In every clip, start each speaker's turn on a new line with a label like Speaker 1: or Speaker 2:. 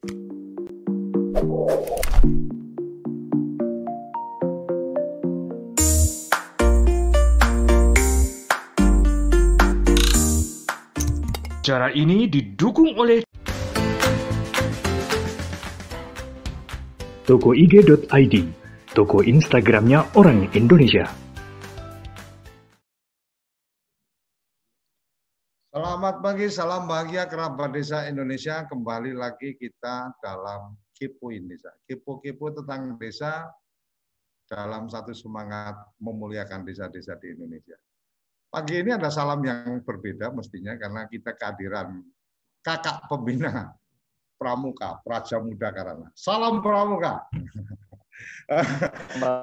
Speaker 1: Cara ini didukung oleh tokoig.id, toko Instagramnya orang Indonesia.
Speaker 2: Selamat pagi, salam bahagia kerabat desa Indonesia. Kembali lagi kita dalam Kipu Indonesia. Kipu-kipu tentang desa dalam satu semangat memuliakan desa-desa di Indonesia. Pagi ini ada salam yang berbeda mestinya karena kita kehadiran kakak pembina Pramuka, Praja Muda karena. Salam Pramuka.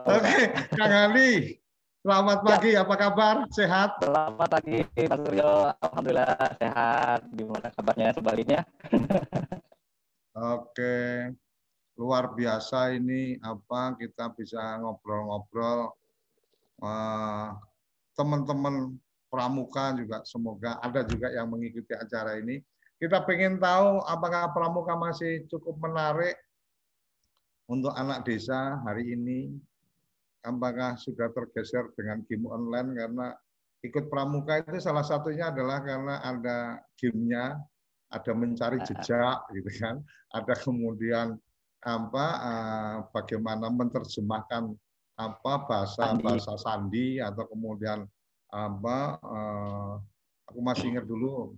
Speaker 2: Oke, Kang Ali. Selamat pagi, apa kabar? Sehat?
Speaker 3: Selamat pagi, Mas Suryo. Alhamdulillah sehat. Gimana kabarnya sebaliknya?
Speaker 2: Oke, luar biasa ini apa kita bisa ngobrol-ngobrol uh, teman-teman pramuka juga semoga ada juga yang mengikuti acara ini. Kita pengen tahu apakah pramuka masih cukup menarik untuk anak desa hari ini. Apakah sudah tergeser dengan game online? Karena ikut pramuka itu salah satunya adalah karena ada gamenya, ada mencari jejak gitu kan, ada kemudian apa uh, bagaimana menerjemahkan apa bahasa bahasa sandi atau kemudian apa uh, aku masih ingat dulu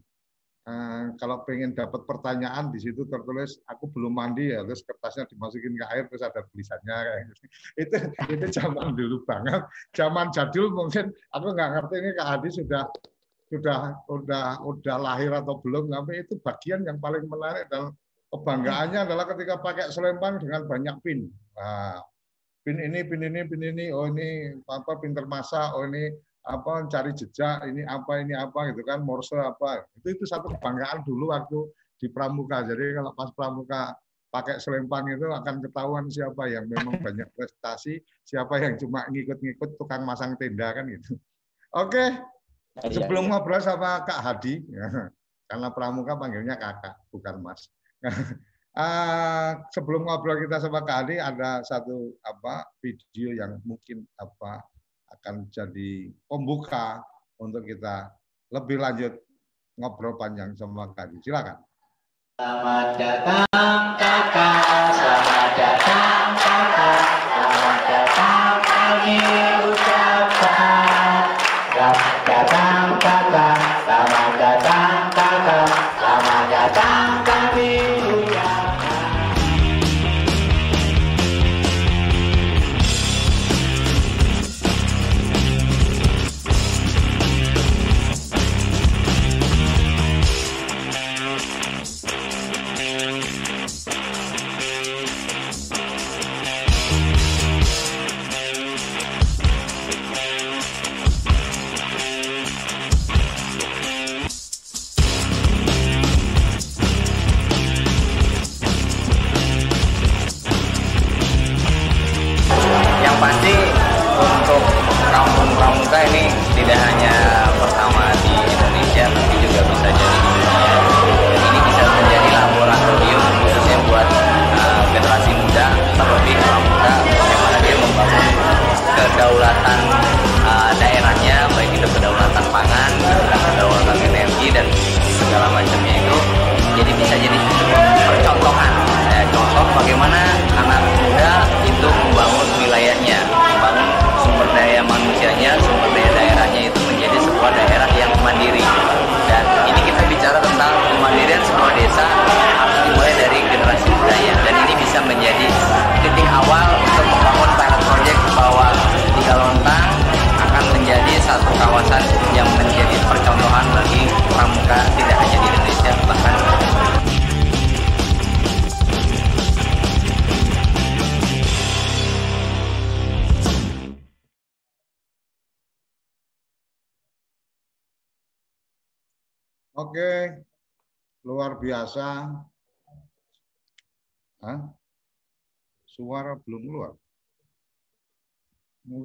Speaker 2: kalau pengen dapat pertanyaan di situ tertulis aku belum mandi ya terus kertasnya dimasukin ke air terus ada tulisannya kayak gitu. itu itu zaman dulu banget zaman jadul mungkin aku nggak ngerti ini Kak Adi sudah sudah udah udah lahir atau belum tapi itu bagian yang paling menarik dan kebanggaannya adalah ketika pakai selempang dengan banyak pin. Nah, pin ini, pin ini, pin ini, oh ini apa pinter masak, oh ini apa cari jejak ini apa ini apa gitu kan morse apa. Itu itu satu kebanggaan dulu waktu di pramuka. Jadi kalau pas pramuka pakai selempang itu akan ketahuan siapa yang memang banyak prestasi siapa yang cuma ngikut-ngikut tukang masang tenda kan gitu. Oke iya, sebelum iya. ngobrol sama Kak Hadi karena pramuka panggilnya kakak bukan mas. Uh, sebelum ngobrol kita sama Kak Hadi ada satu apa video yang mungkin apa akan jadi pembuka untuk kita lebih lanjut ngobrol panjang sama Kak Silakan.
Speaker 4: Selamat datang kakak, selamat datang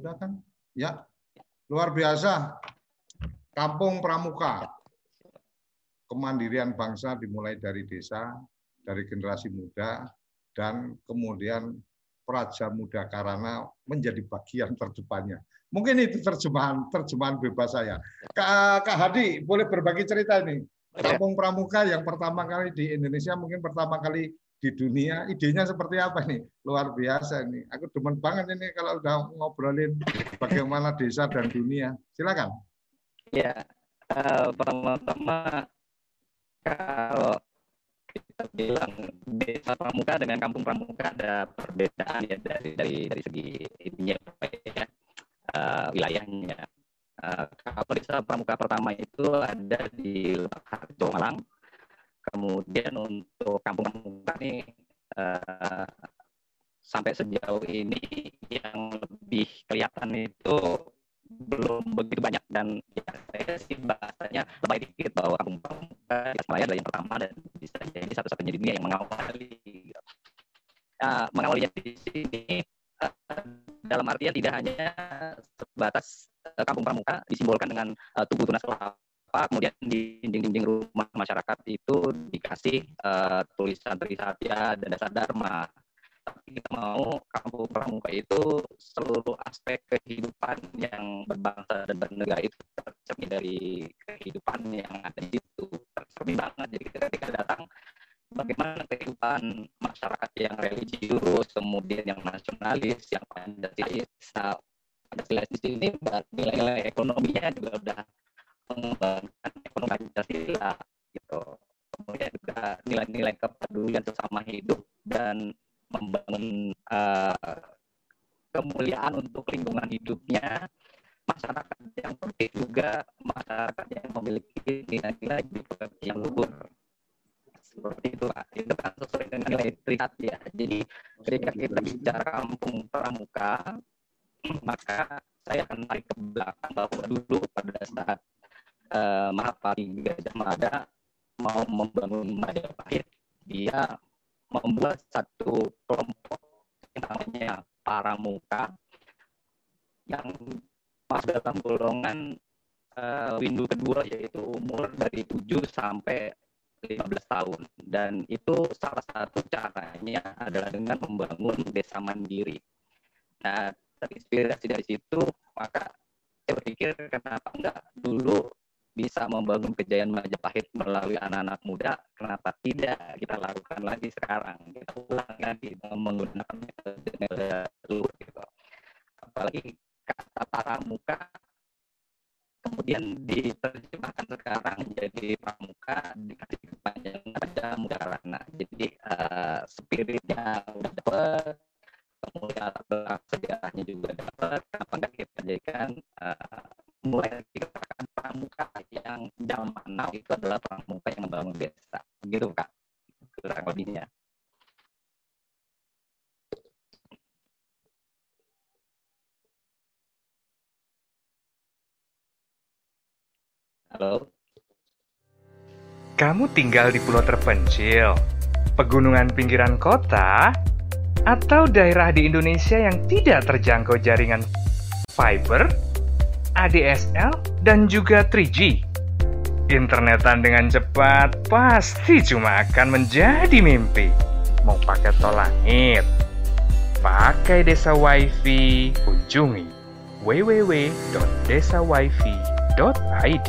Speaker 2: Mudah kan? Ya, luar biasa. Kampung Pramuka. Kemandirian bangsa dimulai dari desa, dari generasi muda, dan kemudian Praja Muda Karana menjadi bagian terdepannya. Mungkin itu terjemahan terjemahan bebas saya. Kak, Kak Hadi boleh berbagi cerita ini. Kampung Pramuka yang pertama kali di Indonesia, mungkin pertama kali di dunia. Idenya seperti apa nih? Luar biasa ini. Aku demen banget ini kalau udah ngobrolin bagaimana desa dan dunia. Silakan.
Speaker 3: Ya, uh, pertama-tama kalau kita bilang desa pramuka dengan kampung pramuka ada perbedaan ya dari dari dari segi ininya ya, uh, wilayahnya. Uh, kalau desa pramuka pertama itu ada di Harjo Malang. Kemudian untuk kampung pramuka ini uh, sampai sejauh ini yang lebih kelihatan itu belum begitu banyak. Dan ya saya sih bahasanya lebih dikit bahwa kampung pramuka di Tasikmalaya adalah yang pertama dan bisa jadi satu-satunya dunia yang mengawali. Nah, mengawalinya di sini uh, dalam artian tidak hanya sebatas uh, kampung pramuka disimbolkan dengan uh, tubuh tunas kelapa kemudian di dinding-dinding rumah masyarakat itu dikasih uh, tulisan Trisatya dan dasar dharma. Tapi kita mau kampung pramuka itu seluruh aspek kehidupan yang berbangsa dan bernegara itu tercermin dari kehidupan yang ada di situ. Tercermin banget. Jadi ketika datang bagaimana kehidupan masyarakat yang religius kemudian yang nasionalis yang pancasila pancasila di sini nilai-nilai ekonominya juga udah mengembangkan ekonomi pancasila gitu. Kemudian juga nilai-nilai kepedulian sesama hidup dan membangun uh, kemuliaan untuk lingkungan hidupnya masyarakat yang penting juga masyarakat yang memiliki nilai-nilai yang luhur. Seperti itu Pak. itu kan sesuai dengan nilai triat ya. Jadi ketika kita bicara kampung pramuka maka saya akan tarik ke belakang bahwa dulu pada saat Mahapati Gajah Mada mau membangun Majapahit dia membuat satu kelompok yang namanya para muka yang masuk dalam golongan uh, windu kedua yaitu umur dari 7 sampai 15 tahun dan itu salah satu caranya adalah dengan membangun desa mandiri. Nah, terinspirasi dari situ maka saya berpikir kenapa enggak dulu bisa membangun kejayaan Majapahit melalui anak-anak muda, kenapa tidak kita lakukan lagi sekarang? Kita ulang lagi menggunakan metode luhur gitu. Apalagi kata para muka kemudian diterjemahkan sekarang jadi pramuka dikasih kepanjangan ada muda karana jadi uh, spiritnya udah dapat kemudian sejarahnya juga dapat kenapa kita jadikan uh, mulai dikatakan pramuka yang zaman now itu adalah pramuka yang membangun desa. Gitu kak. Kurang lebihnya halo?
Speaker 1: Kamu tinggal di pulau terpencil pegunungan pinggiran kota atau daerah di Indonesia yang tidak terjangkau jaringan fiber ADSL, dan juga 3G. Internetan dengan cepat pasti cuma akan menjadi mimpi. Mau pakai tol langit, pakai desa wifi, kunjungi www.desawifi.id.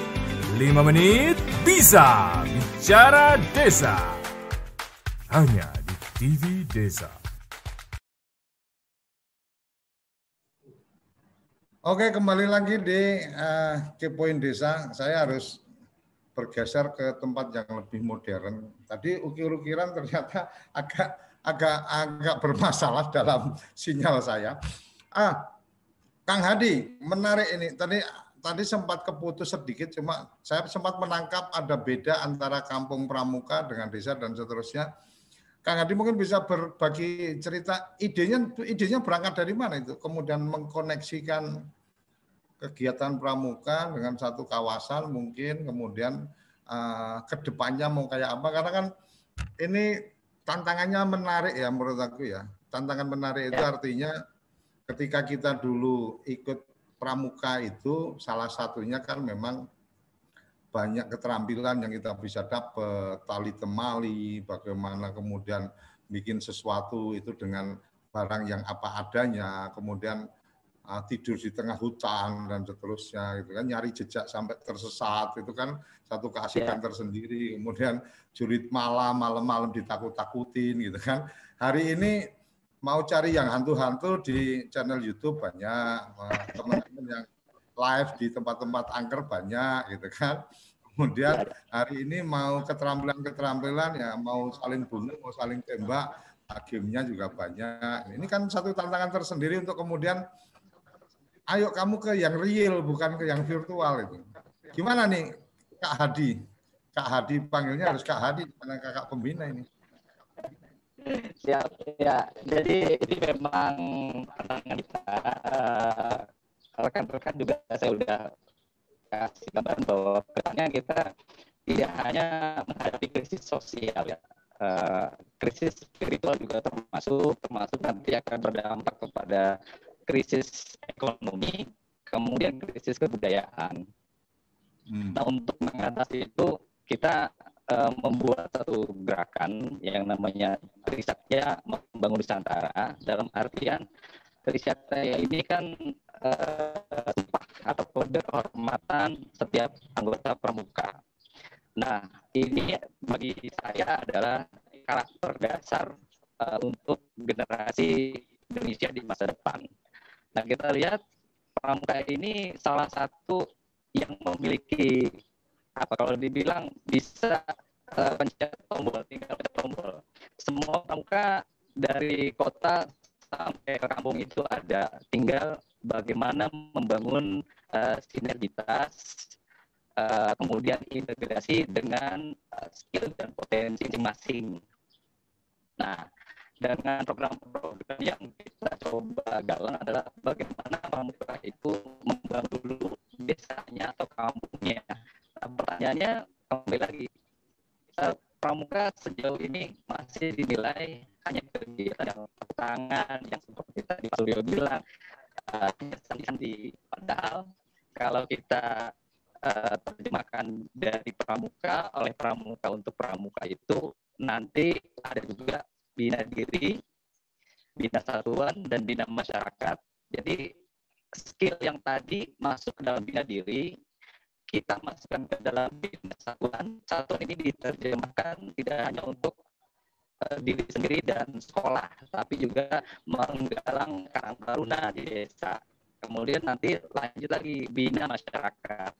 Speaker 5: 5 menit bisa. Bicara Desa. Hanya di TV Desa.
Speaker 2: Oke, kembali lagi di uh, Kepoin Desa. Saya harus bergeser ke tempat yang lebih modern. Tadi ukir-ukiran ternyata agak agak agak bermasalah dalam sinyal saya. Ah, Kang Hadi, menarik ini. Tadi tadi sempat keputus sedikit, cuma saya sempat menangkap ada beda antara kampung pramuka dengan desa dan seterusnya. Kang Hadi mungkin bisa berbagi cerita idenya idenya berangkat dari mana itu kemudian mengkoneksikan kegiatan pramuka dengan satu kawasan mungkin kemudian uh, ke depannya mau kayak apa karena kan ini tantangannya menarik ya menurut aku ya tantangan menarik itu ya. artinya ketika kita dulu ikut pramuka itu salah satunya kan memang banyak keterampilan yang kita bisa dapat, tali temali, bagaimana kemudian bikin sesuatu itu dengan barang yang apa adanya, kemudian uh, tidur di tengah hutan dan seterusnya gitu kan. Nyari jejak sampai tersesat itu kan satu keasikan yeah. tersendiri. Kemudian jurit malam malam-malam ditakut-takutin gitu kan. Hari ini mau cari yang hantu-hantu di channel YouTube banyak teman-teman yang live di tempat-tempat angker banyak gitu kan Kemudian hari ini mau keterampilan-keterampilan ya mau saling bunuh, mau saling tembak, gamenya juga banyak. Ini kan satu tantangan tersendiri untuk kemudian ayo kamu ke yang real bukan ke yang virtual itu. Gimana nih Kak Hadi? Kak Hadi panggilnya harus Kak Hadi karena kakak pembina ini.
Speaker 3: Ya, ya. Jadi ini memang tantangan kita. Uh, rekan-rekan juga saya udah kasih gambaran bahwa ke depannya kita tidak hanya menghadapi krisis sosial ya, uh, krisis spiritual juga termasuk termasuk nanti akan berdampak kepada krisis ekonomi, kemudian krisis kebudayaan. Hmm. Nah untuk mengatasi itu kita uh, membuat satu gerakan yang namanya risetnya membangun Nusantara dalam artian riset saya ini kan uh, atau kode kehormatan setiap anggota pramuka. Nah, ini bagi saya adalah karakter dasar uh, untuk generasi Indonesia di masa depan. Nah, kita lihat pramuka ini salah satu yang memiliki apa kalau dibilang bisa uh, pencet tombol, tinggal pencet tombol. Semua pramuka dari kota sampai ke kampung itu ada. Tinggal bagaimana membangun uh, sinergitas, uh, kemudian integrasi dengan uh, skill dan potensi masing-masing. Nah, dengan program-program yang kita coba galang adalah bagaimana pramuka itu membangun dulu desanya atau kampungnya. Pertanyaannya kembali lagi, pramuka sejauh ini masih dinilai hanya kegiatan yang tangan yang seperti tadi Pak Suryo bilang uh, di padahal kalau kita uh, terjemahkan dari pramuka oleh pramuka untuk pramuka itu nanti ada juga bina diri, bina satuan dan bina masyarakat. Jadi skill yang tadi masuk ke dalam bina diri kita masukkan ke dalam bina satuan. Satuan ini diterjemahkan tidak hanya untuk Eh, diri sendiri dan sekolah, tapi juga menggalang karang taruna di desa. Kemudian nanti lanjut lagi bina masyarakat.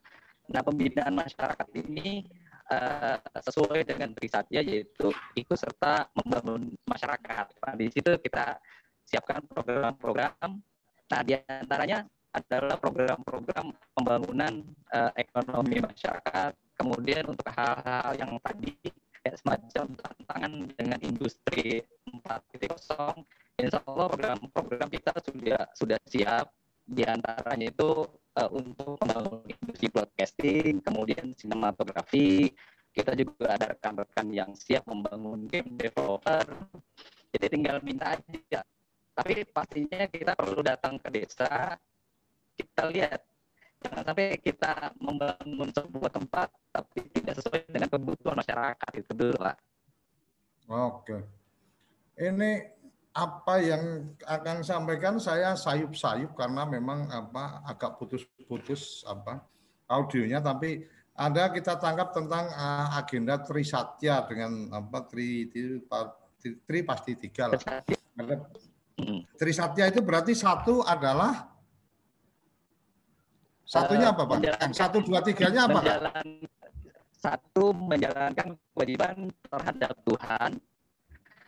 Speaker 3: Nah, pembinaan masyarakat ini uh, sesuai dengan risetnya yaitu ikut serta membangun masyarakat. Nah, di situ kita siapkan program-program. Nah, di antaranya adalah program-program pembangunan uh, ekonomi masyarakat. Kemudian untuk hal-hal yang tadi kayak semacam tantangan dengan industri 4.0 insya Allah program-program kita sudah sudah siap. Di antaranya itu uh, untuk membangun industri broadcasting kemudian sinematografi. Kita juga ada rekan-rekan yang siap membangun game developer. Jadi tinggal minta aja. Tapi pastinya kita perlu datang ke desa kita lihat jangan sampai kita membangun sebuah tempat tapi tidak sesuai dengan kebutuhan masyarakat itu dulu pak
Speaker 2: Oke. Ini apa yang akan sampaikan saya sayup-sayup karena memang apa agak putus-putus apa audionya tapi ada kita tangkap tentang uh, agenda Trisatya dengan apa Tri Tri, tri, tri pasti tiga lah. Ada
Speaker 3: Hmm.
Speaker 2: Trisatya itu berarti satu adalah satunya apa Pak?
Speaker 3: menjalankan-
Speaker 2: Satu dua tiganya apa?
Speaker 3: Menjalan satu menjalankan kewajiban terhadap Tuhan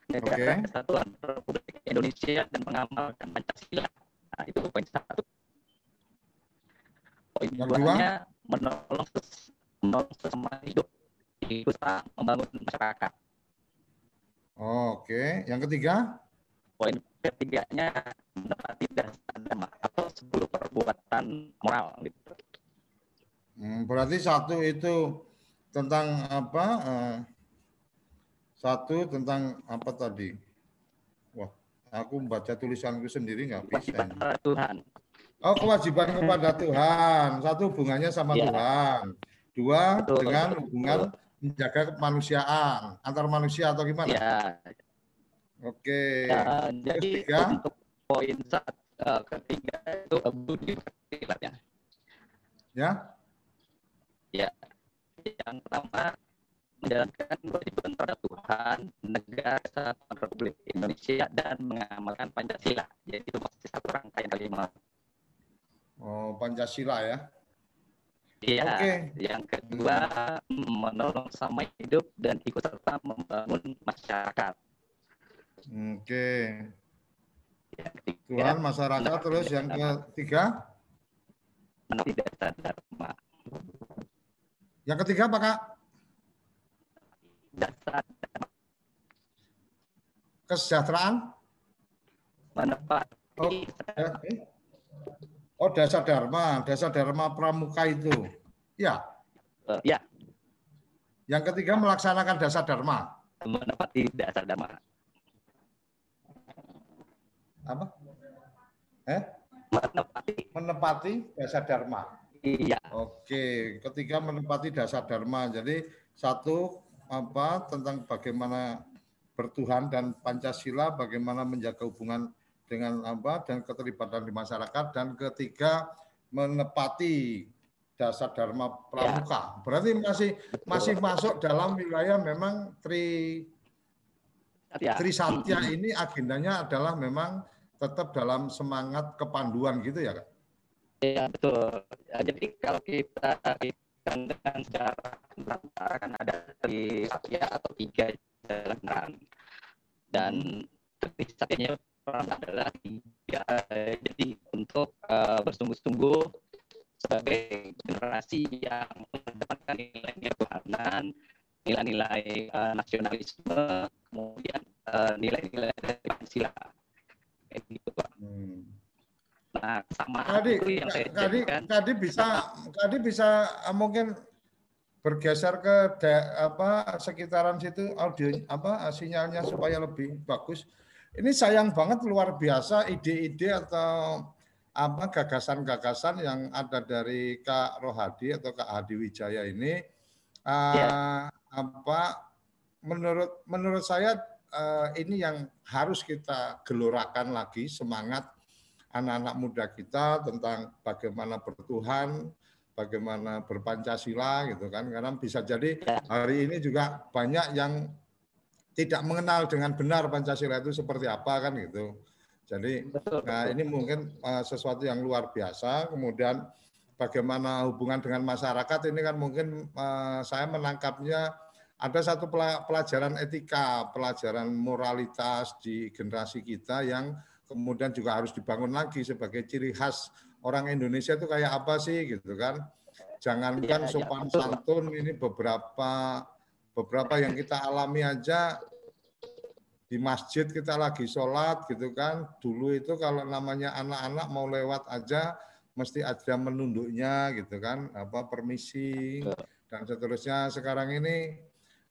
Speaker 3: negara
Speaker 2: Oke.
Speaker 3: kesatuan Republik Indonesia dan mengamalkan Pancasila nah, itu poin satu poin
Speaker 2: Yang
Speaker 3: duanya menolong ses- menolong sesama hidup berusaha membangun masyarakat
Speaker 2: Oke, yang ketiga?
Speaker 3: Poin ketiganya menepati dasar agama atau sepuluh perbuatan moral gitu.
Speaker 2: Hmm, berarti satu itu tentang apa? eh, satu tentang apa tadi? Wah, aku baca tulisanku sendiri nggak bisa.
Speaker 3: kewajiban terhadap Tuhan
Speaker 2: Oh, kewajiban kepada Tuhan. Satu hubungannya sama
Speaker 3: Ya.
Speaker 2: Tuhan. Dua
Speaker 3: Betul.
Speaker 2: dengan hubungan menjaga kemanusiaan antar manusia atau gimana?
Speaker 3: ya
Speaker 2: Oke.
Speaker 3: Ya, jadi
Speaker 2: Ketiga.
Speaker 3: untuk poin saat eh, ketiga itu budi pekerti
Speaker 2: Ya.
Speaker 3: Yang pertama menjalankan kewajiban terhadap Tuhan, negara kesatuan Republik Indonesia dan mengamalkan Pancasila. Jadi itu masih satu rangkaian kalimat.
Speaker 2: Oh, Pancasila ya.
Speaker 3: Iya.
Speaker 2: Oke.
Speaker 3: Yang kedua menolong sama hidup dan ikut serta membangun masyarakat.
Speaker 2: Oke. Tuhan masyarakat terus yang ketiga?
Speaker 3: menepati dasar dharma.
Speaker 2: Yang ketiga apa Kak?
Speaker 3: Dasar
Speaker 2: Kesejahteraan?
Speaker 3: menepati
Speaker 2: Oh, Eh, eh. Oh, dasar dharma, dasar dharma pramuka itu. Ya.
Speaker 3: eh, ya
Speaker 2: Yang ketiga melaksanakan dasar dharma.
Speaker 3: menepati dasar dharma.
Speaker 2: Apa? Eh?
Speaker 3: Menepati
Speaker 2: Menepati dasar dharma.
Speaker 3: iya
Speaker 2: Oke, ketiga menepati dasar dharma. Jadi satu apa tentang bagaimana bertuhan dan Pancasila, bagaimana menjaga hubungan dengan apa dan keterlibatan di masyarakat dan ketiga menepati dasar dharma pramuka. Berarti masih masih masuk dalam wilayah memang tri
Speaker 3: ya.
Speaker 2: Trisatya ini agendanya adalah memang tetap dalam semangat kepanduan gitu ya, Kak?
Speaker 3: Iya betul. Ya, jadi kalau kita dengan sejarah Nusantara kan ada tri satya atau tiga jalan dan tri satyanya adalah tiga. Jadi untuk eh, bersungguh-sungguh sebagai generasi yang mengedepankan nilai-nilai ketuhanan, nilai-nilai eh, nasionalisme, kemudian eh, nilai-nilai dari Pancasila. Gitu, Pak.
Speaker 2: Hmm.
Speaker 3: Nah, sama
Speaker 2: Tadi,
Speaker 3: itu yang saya
Speaker 2: tadi,
Speaker 3: jadikan
Speaker 2: tadi bisa, tadi bisa eh, mungkin bergeser ke da- apa sekitaran situ audio apa sinyalnya supaya lebih bagus. Ini sayang banget luar biasa ide-ide atau apa gagasan-gagasan yang ada dari Kak Rohadi atau Kak Hadi Wijaya ini eh,
Speaker 3: Ya.
Speaker 2: apa menurut menurut saya eh, ini yang harus kita gelorakan lagi semangat anak-anak muda kita tentang bagaimana bertuhan, bagaimana berpancasila gitu kan. Karena bisa jadi
Speaker 3: Ya.
Speaker 2: hari ini juga banyak yang tidak mengenal dengan benar Pancasila itu seperti apa kan gitu. Jadi
Speaker 3: betul,
Speaker 2: Nah,
Speaker 3: betul.
Speaker 2: ini mungkin uh, sesuatu yang luar biasa. Kemudian bagaimana hubungan dengan masyarakat ini kan mungkin uh, saya menangkapnya ada satu pela- pelajaran etika, pelajaran moralitas di generasi kita yang kemudian juga harus dibangun lagi sebagai ciri khas orang Indonesia itu kayak apa sih gitu kan. Jangankan
Speaker 3: Iya, iya,
Speaker 2: sopan santun ini beberapa beberapa yang kita alami aja. Di masjid kita lagi sholat gitu kan? Dulu itu kalau namanya anak-anak mau lewat aja mesti ada menunduknya gitu kan apa permisi dan seterusnya. Sekarang ini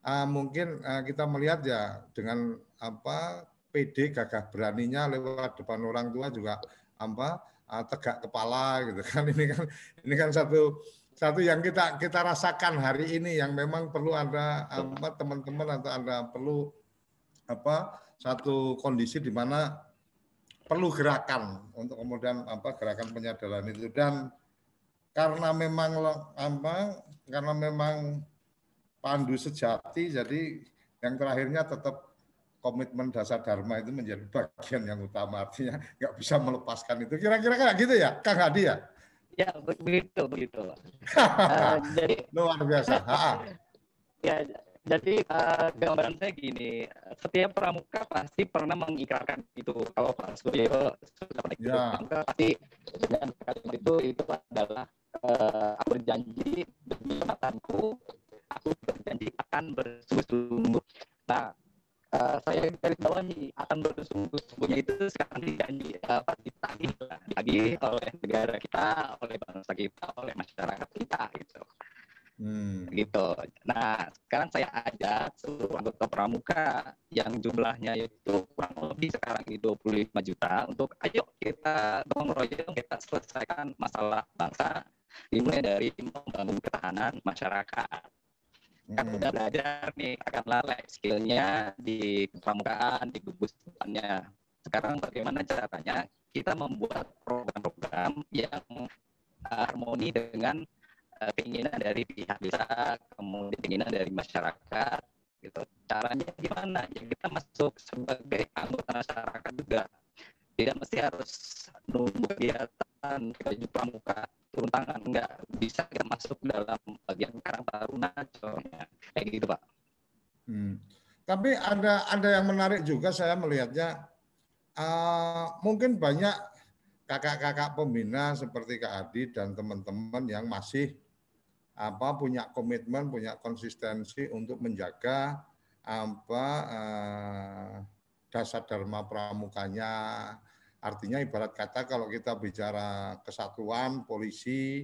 Speaker 2: ah, mungkin ah, kita melihat ya dengan apa PD gagah beraninya lewat depan orang tua juga apa uh, tegak kepala gitu kan. Ini kan ini kan satu satu yang kita kita rasakan hari ini yang memang perlu ada apa teman-teman atau ada perlu apa satu kondisi di mana perlu gerakan untuk kemudian apa gerakan penyadaran itu. Dan karena memang apa karena memang pandu sejati jadi yang terakhirnya tetap komitmen dasar dharma itu menjadi bagian yang utama. Artinya nggak bisa melepaskan itu. Kira-kira kayak gitu ya Kang Hadi ya?
Speaker 3: Ya begitu begitu. Uh, jadi
Speaker 2: luar biasa.
Speaker 3: Ya jadi uh, gambaran saya gini setiap pramuka pasti pernah mengikrarkan itu. Kalau Pak Suryo sudah pernah ya. pramuka pasti dengan itu itu adalah uh, aku berjanji demi matanku aku berjanji akan bersungguh-sungguh. Nah uh, saya garis bawahi akan bersungguh-sungguhnya itu sekarang dijanji apa ditagih ditagih oleh negara kita oleh bangsa kita oleh masyarakat kita gitu Hmm. gitu. Nah, sekarang saya ajak seluruh anggota pramuka yang jumlahnya itu kurang lebih sekarang ini 25 juta untuk ayo kita gotong royong kita selesaikan masalah bangsa dimulai dari membangun ketahanan masyarakat kan udah belajar nih akan lalai skillnya di pramukaan di gugus depannya sekarang bagaimana caranya kita membuat program-program yang harmoni dengan keinginan dari pihak desa kemudian keinginan dari masyarakat gitu. Caranya gimana? Ya kita masuk sebagai anggota masyarakat juga. Tidak mesti harus nunggu kegiatan baju pramuka turun tangan nggak bisa nggak masuk dalam bagian Karang Taruna contohnya. Kayak gitu pak.
Speaker 2: Hmm. Tapi ada ada yang menarik juga saya melihatnya. Uh, mungkin banyak kakak-kakak pembina seperti Kak Adi dan teman-teman yang masih apa punya komitmen, punya konsistensi untuk menjaga apa uh, dasar dharma pramukanya, Artinya ibarat kata kalau kita bicara kesatuan polisi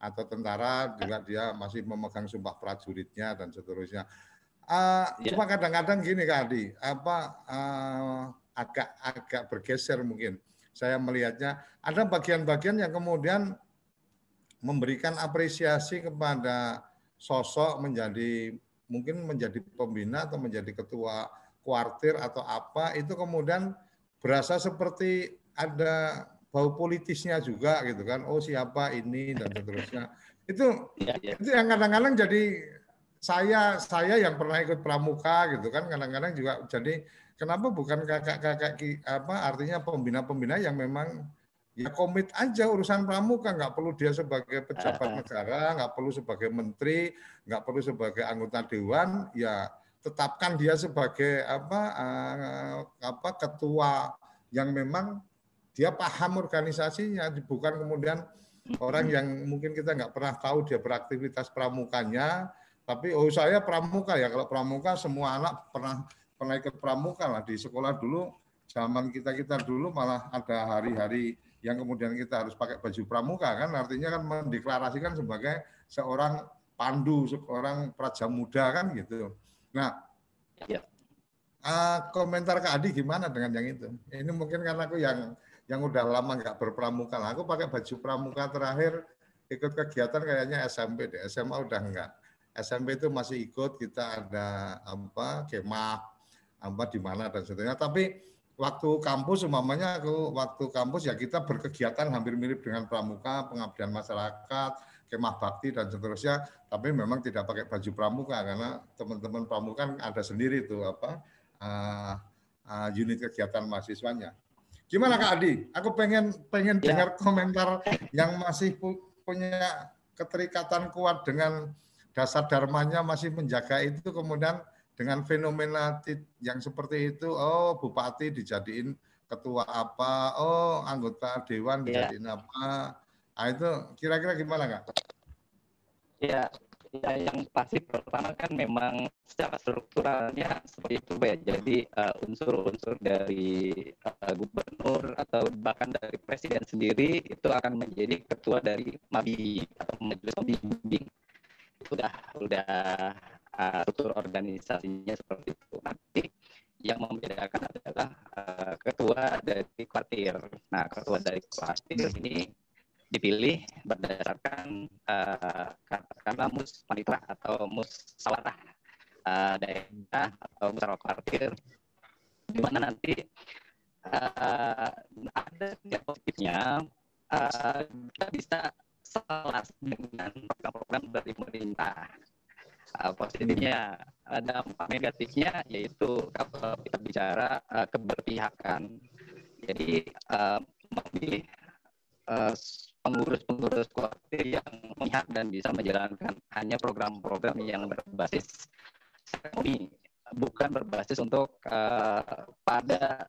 Speaker 2: atau tentara juga dia masih memegang sumpah prajuritnya dan seterusnya. Uh, ya. Cuma kadang-kadang gini Kak Adi, apa uh, agak agak bergeser mungkin. Saya melihatnya ada bagian-bagian yang kemudian memberikan apresiasi kepada sosok menjadi mungkin menjadi pembina atau menjadi ketua kuartir atau apa itu kemudian berasa seperti ada bau politisnya juga gitu kan. Oh siapa ini dan seterusnya. Itu ya, ya. itu yang kadang-kadang jadi saya saya yang pernah ikut pramuka gitu kan kadang-kadang juga jadi kenapa bukan kakak-kakak apa artinya pembina-pembina yang memang ya komit aja urusan pramuka nggak perlu dia sebagai pejabat negara nggak perlu sebagai menteri nggak perlu sebagai anggota dewan ya tetapkan dia sebagai apa uh, apa ketua yang memang dia paham organisasinya bukan kemudian orang yang mungkin kita nggak pernah tahu dia beraktivitas pramukanya. Tapi oh saya pramuka ya kalau pramuka semua anak pernah pernah ikut pramuka lah. Di sekolah dulu zaman kita kita dulu malah ada hari-hari yang kemudian kita harus pakai baju pramuka kan artinya kan mendeklarasikan sebagai seorang pandu seorang praja muda kan gitu Nah, ya. uh, komentar Kak Adi gimana dengan yang itu? Ini mungkin karena aku yang yang udah lama nggak berpramuka. Aku pakai baju pramuka terakhir ikut kegiatan kayaknya SMP deh. SMA udah enggak. SMP itu masih ikut kita ada apa kemah apa di mana dan sebagainya. Tapi waktu kampus umpamanya aku waktu kampus ya kita berkegiatan hampir mirip dengan pramuka, pengabdian masyarakat, kemah bakti dan seterusnya tapi memang tidak pakai baju pramuka karena teman-teman pramuka kan ada sendiri itu apa uh, uh, unit kegiatan mahasiswanya gimana Kak Adi aku pengen pengen ya. dengar komentar yang masih punya keterikatan kuat dengan dasar dharmanya masih menjaga itu kemudian dengan fenomena yang seperti itu oh bupati dijadiin ketua apa oh anggota dewan ya. dijadiin ya. apa Nah, itu kira-kira gimana kak?
Speaker 3: Ya, ya yang pasti pertama kan memang secara strukturalnya seperti itu ya. Jadi uh, unsur-unsur dari uh, gubernur atau bahkan dari presiden sendiri itu akan menjadi ketua dari MABI atau majelis pembimbing. Itu udah udah uh, struktur organisasinya seperti itu. Nanti yang membedakan adalah uh, ketua dari kwartir. Nah, ketua dari kwartir ini dipilih berdasarkan uh, katakanlah mus panitra atau mus sawarah uh, daerah atau musyawarah kwartir di mana nanti uh, ada yang positifnya uh, kita bisa selas dengan program-program dari pemerintah uh, positifnya ada dampak negatifnya yaitu kalau kita bicara uh, keberpihakan jadi uh, memilih uh, pengurus-pengurus kuartir yang memihak dan bisa menjalankan hanya program-program yang berbasis ekonomi bukan berbasis untuk uh, pada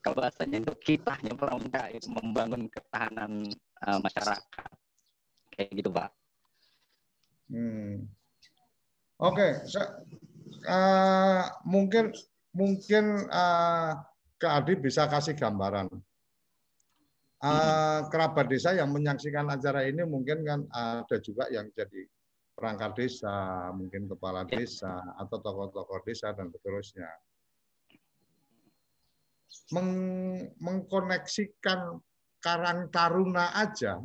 Speaker 3: kalau bahasanya untuk kita yang pramuka membangun ketahanan uh, masyarakat kayak gitu pak.
Speaker 2: Hmm. Oke, okay. uh, mungkin mungkin uh, Kak Adi bisa kasih gambaran. Uh, kerabat desa yang menyaksikan acara ini mungkin kan ada juga yang jadi perangkat desa, mungkin kepala desa atau tokoh-tokoh desa dan seterusnya. Meng mengkoneksikan Karang Taruna aja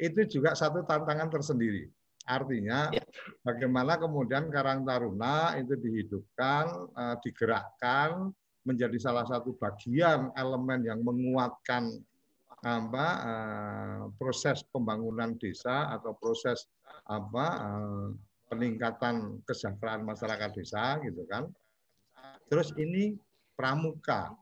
Speaker 2: itu juga satu tantangan tersendiri. Artinya ya. bagaimana kemudian Karang Taruna itu dihidupkan, uh, digerakkan menjadi salah satu bagian elemen yang menguatkan apa uh, proses pembangunan desa atau proses apa uh, peningkatan kesejahteraan masyarakat desa gitu kan. Terus ini pramuka.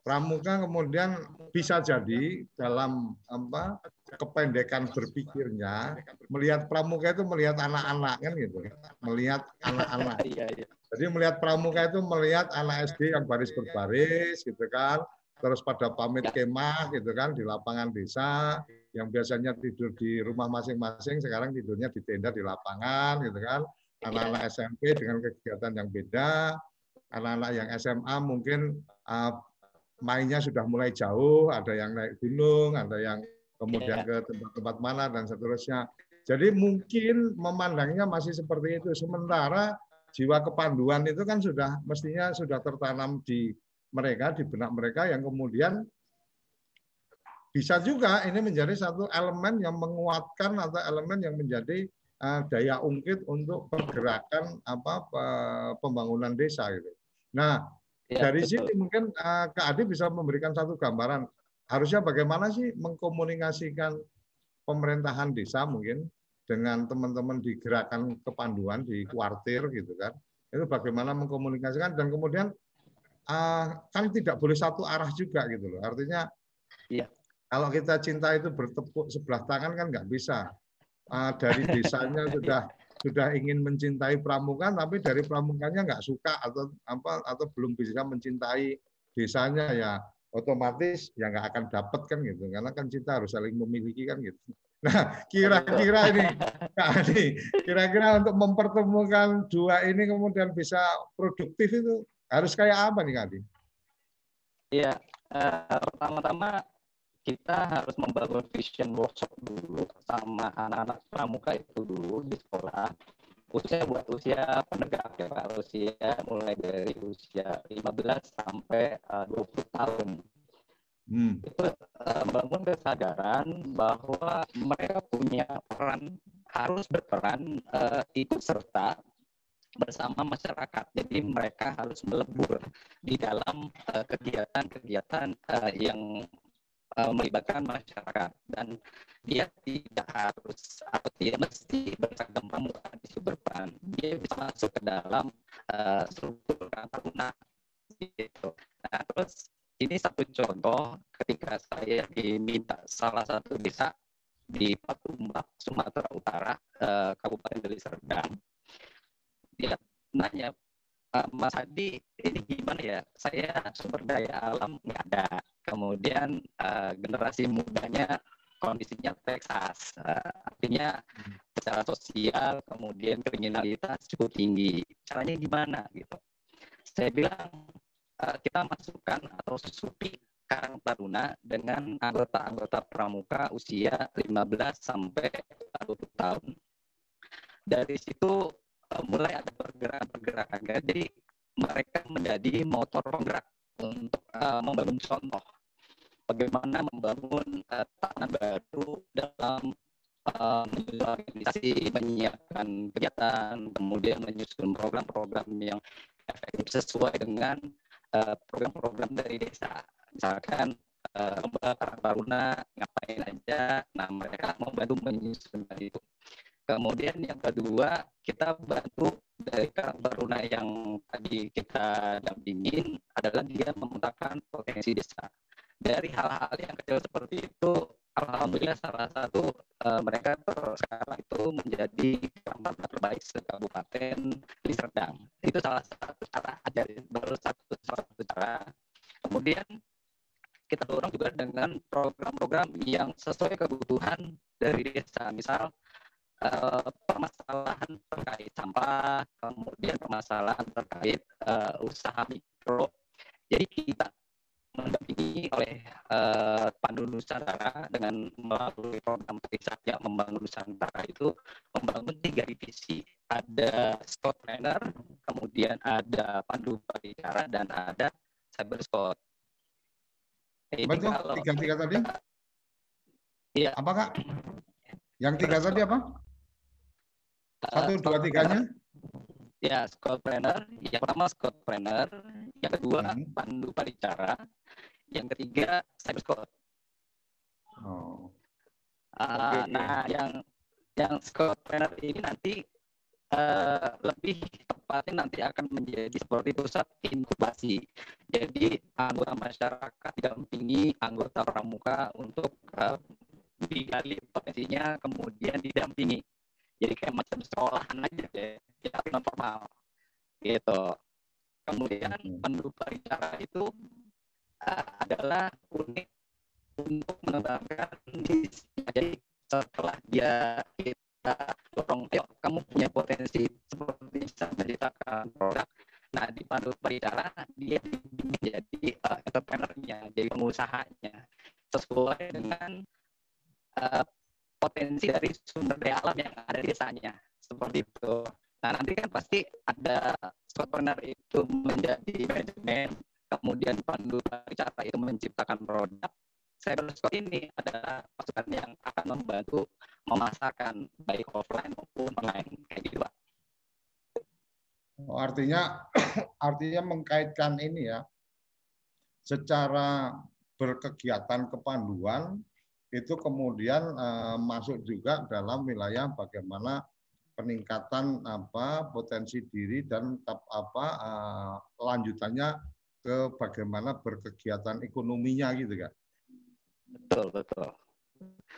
Speaker 2: Pramuka kemudian bisa jadi dalam apa kependekan berpikirnya melihat pramuka itu melihat anak-anak kan gitu. Melihat anak-anak. Iya, iya. jadi melihat pramuka itu melihat anak SD yang baris berbaris gitu kan. Terus pada pamit ya. kemah gitu kan di lapangan desa yang biasanya tidur di rumah masing-masing sekarang tidurnya di tenda di lapangan gitu kan. Ya. anak-anak SMP dengan kegiatan yang beda. Anak-anak yang SMA mungkin uh, mainnya sudah mulai jauh ada yang naik gunung ada yang kemudian iya. ke tempat-tempat mana dan seterusnya. Jadi mungkin memandangnya masih seperti itu. Sementara jiwa kepanduan itu kan sudah mestinya sudah tertanam di mereka, di benak mereka yang kemudian bisa juga ini menjadi satu elemen yang menguatkan atau elemen yang menjadi uh, daya ungkit untuk pergerakan apa pembangunan desa gitu. Nah, ya, dari betul. sini mungkin uh, Kak Adi bisa memberikan satu gambaran harusnya bagaimana sih mengkomunikasikan pemerintahan desa mungkin dengan teman-teman di gerakan kepanduan di kuartir gitu kan? Itu bagaimana mengkomunikasikan dan kemudian uh, kan tidak boleh satu arah juga gitu loh. Artinya iya. kalau kita cinta itu bertepuk sebelah tangan kan nggak bisa. Uh, dari desanya sudah sudah ingin mencintai pramuka tapi dari pramukanya nggak suka atau apa atau belum bisa mencintai desanya ya otomatis ya nggak akan dapat kan gitu. Karena kan cinta harus saling memiliki kan gitu. Nah kira-kira ini kira-kira untuk mempertemukan dua ini kemudian bisa produktif itu harus kayak apa nih Kadi?
Speaker 3: Iya, uh, pertama-tama kita harus membangun vision workshop dulu sama anak-anak pramuka itu dulu di sekolah usia buat usia penegak ya Pak, usia mulai dari usia 15 sampai uh, 20 tahun. Hmm. Itu uh, bangun kesadaran bahwa mereka punya peran harus berperan uh, ikut serta bersama masyarakat. Jadi mereka harus melebur di dalam kegiatan-kegiatan uh, yang uh, melibatkan masyarakat dan dia tidak harus atau tidak mesti berseragam pramuka di Superpan dia bisa masuk ke dalam uh, struktur taruna gitu. Nah terus ini satu contoh ketika saya diminta salah satu desa di Patumbak, Sumatera Utara, uh, Kabupaten Deli Serdang. Dia nanya, Mas Hadi, ini gimana ya? Saya sumber daya alam nggak ada kemudian uh, generasi mudanya kondisinya Texas, uh, artinya secara sosial kemudian kriminalitas cukup tinggi. Caranya gimana gitu? Saya bilang uh, kita masukkan atau susupi Karang Taruna dengan anggota-anggota pramuka usia 15 sampai 20 tahun. Dari situ mulai ada pergerakan-pergerakan. Jadi mereka menjadi motor penggerak untuk uh, membangun contoh bagaimana membangun uh, tatanan baru dalam uh, organisasi, menyiapkan kegiatan, kemudian menyusun program-program yang efektif sesuai dengan program-program uh, dari desa. Misalkan uh, Taruna ngapain aja, nah mereka membantu menyusun itu. Kemudian yang kedua, kita bantu dari Karang yang tadi kita dampingin adalah dia memetakan potensi desa. Dari hal-hal yang kecil seperti itu, alhamdulillah salah satu uh, mereka sekarang itu menjadi karang terbaik kabupaten di Serdang. Itu salah satu cara, aja baru satu satu cara. Kemudian kita dorong juga dengan program-program yang sesuai kebutuhan dari desa. Misal uh, permasalahan terkait sampah, kemudian permasalahan terkait uh, usaha mikro. Jadi kita mendampingi oleh uh, Pandu Nusantara dengan melalui program Trisakya Membangun Nusantara itu membangun tiga divisi. Ada Scott Trainer, kemudian ada Pandu Paricara, dan ada Cyber Scott.
Speaker 2: Betul, tiga-tiga tadi?
Speaker 3: Iya.
Speaker 2: Apa kak? Yang tiga tadi apa? Satu, dua, tiganya?
Speaker 3: Ya, Scott Planner. Yang pertama Scott Planner. Yang kedua hmm. Pandu Paricara. Yang ketiga Cyber Scott. Oh. Uh, okay. Nah, yang yang Scott Planner ini nanti uh, lebih tepatnya nanti akan menjadi seperti pusat inkubasi. Jadi anggota masyarakat didampingi anggota pramuka untuk uh, digali potensinya, kemudian didampingi. Jadi kayak macam sekolahan aja deh, ya non formal gitu. Kemudian penduduk paricara itu uh, adalah unik untuk mengembangkan jadi setelah dia kita dorong, yuk kamu punya potensi seperti bisa menciptakan produk. Nah, di Pandu Paricara, dia menjadi uh, entrepreneurnya, jadi pengusahanya, sesuai dengan uh, potensi dari sumber daya alam yang ada di desanya. Seperti itu. Nah, nanti kan pasti ada entrepreneur itu menjadi manajemen, kemudian Pandu Paricara itu menciptakan produk, Cyberscope ini adalah pasukan yang akan membantu memasarkan baik offline maupun online kayak gitu pak.
Speaker 2: Oh, artinya artinya mengkaitkan ini ya secara berkegiatan kepanduan itu kemudian uh, masuk juga dalam wilayah bagaimana peningkatan apa potensi diri dan apa uh, lanjutannya ke bagaimana berkegiatan ekonominya gitu kan.
Speaker 3: Betul, betul.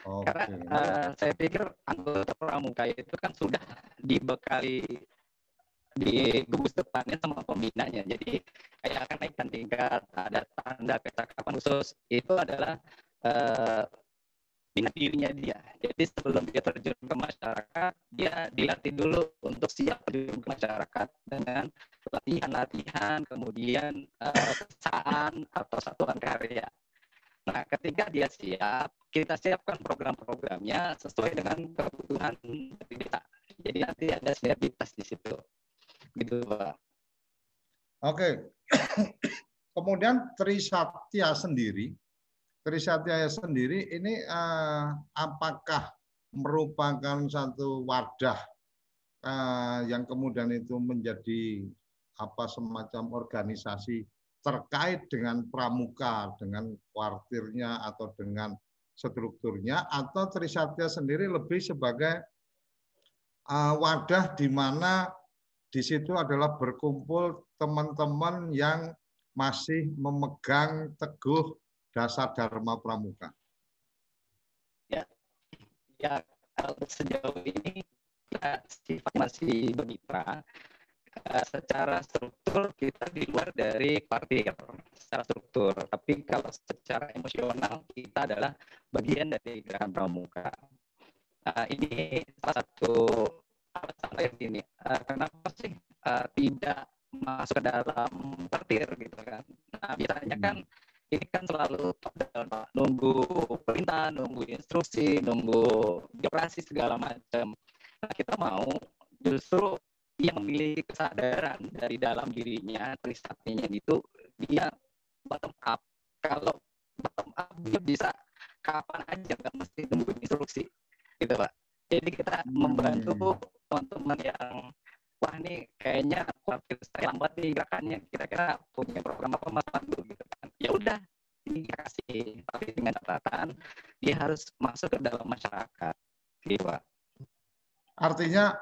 Speaker 3: Okay. Karena uh, saya pikir anggota pramuka itu kan sudah dibekali di gugus depannya sama pembinanya. Jadi kayak akan naikkan tingkat, ada tanda kecakapan khusus. Itu adalah uh, bina dirinya dia. Jadi sebelum dia terjun ke masyarakat, dia dilatih dulu untuk siap terjun ke masyarakat dengan latihan-latihan, kemudian uh, atau satuan karya. Nah, ketika dia siap, kita siapkan program-programnya sesuai dengan kebutuhan kita. Jadi nanti ada sinergitas di situ. Gitu, Pak.
Speaker 2: Oke. Kemudian Trisatya sendiri, Trisatya sendiri ini eh, apakah merupakan satu wadah eh, yang kemudian itu menjadi apa semacam organisasi terkait dengan pramuka, dengan kuartirnya atau dengan strukturnya, atau Trisatya sendiri lebih sebagai uh, wadah di mana di situ adalah berkumpul teman-teman yang masih memegang teguh dasar dharma pramuka.
Speaker 3: Ya, ya sejauh ini kita masih bermitra Eh, secara struktur kita di luar dari partai secara struktur. Tapi kalau secara emosional kita adalah bagian dari gerakan pramuka. Uh, ini salah satu alasan lain ini. Uh, kenapa sih uh, tidak masuk ke dalam partir gitu kan? Nah biasanya kan ini kan selalu nunggu perintah, nunggu instruksi, nunggu operasi segala macam. Nah, kita mau justru yang memiliki kesadaran dari dalam dirinya trisaktinya itu dia bottom up. Kalau bottom up dia bisa kapan aja nggak mesti nunggu instruksi gitu pak. Jadi kita
Speaker 2: Hmm.
Speaker 3: membantu teman-teman yang wah ini kayaknya khawatir saya lambat nih gerakannya kira-kira punya program apa mas Pandu gitu. Ya udah kita kasih tapi dengan catatan dia harus masuk ke dalam masyarakat gitu pak.
Speaker 2: Artinya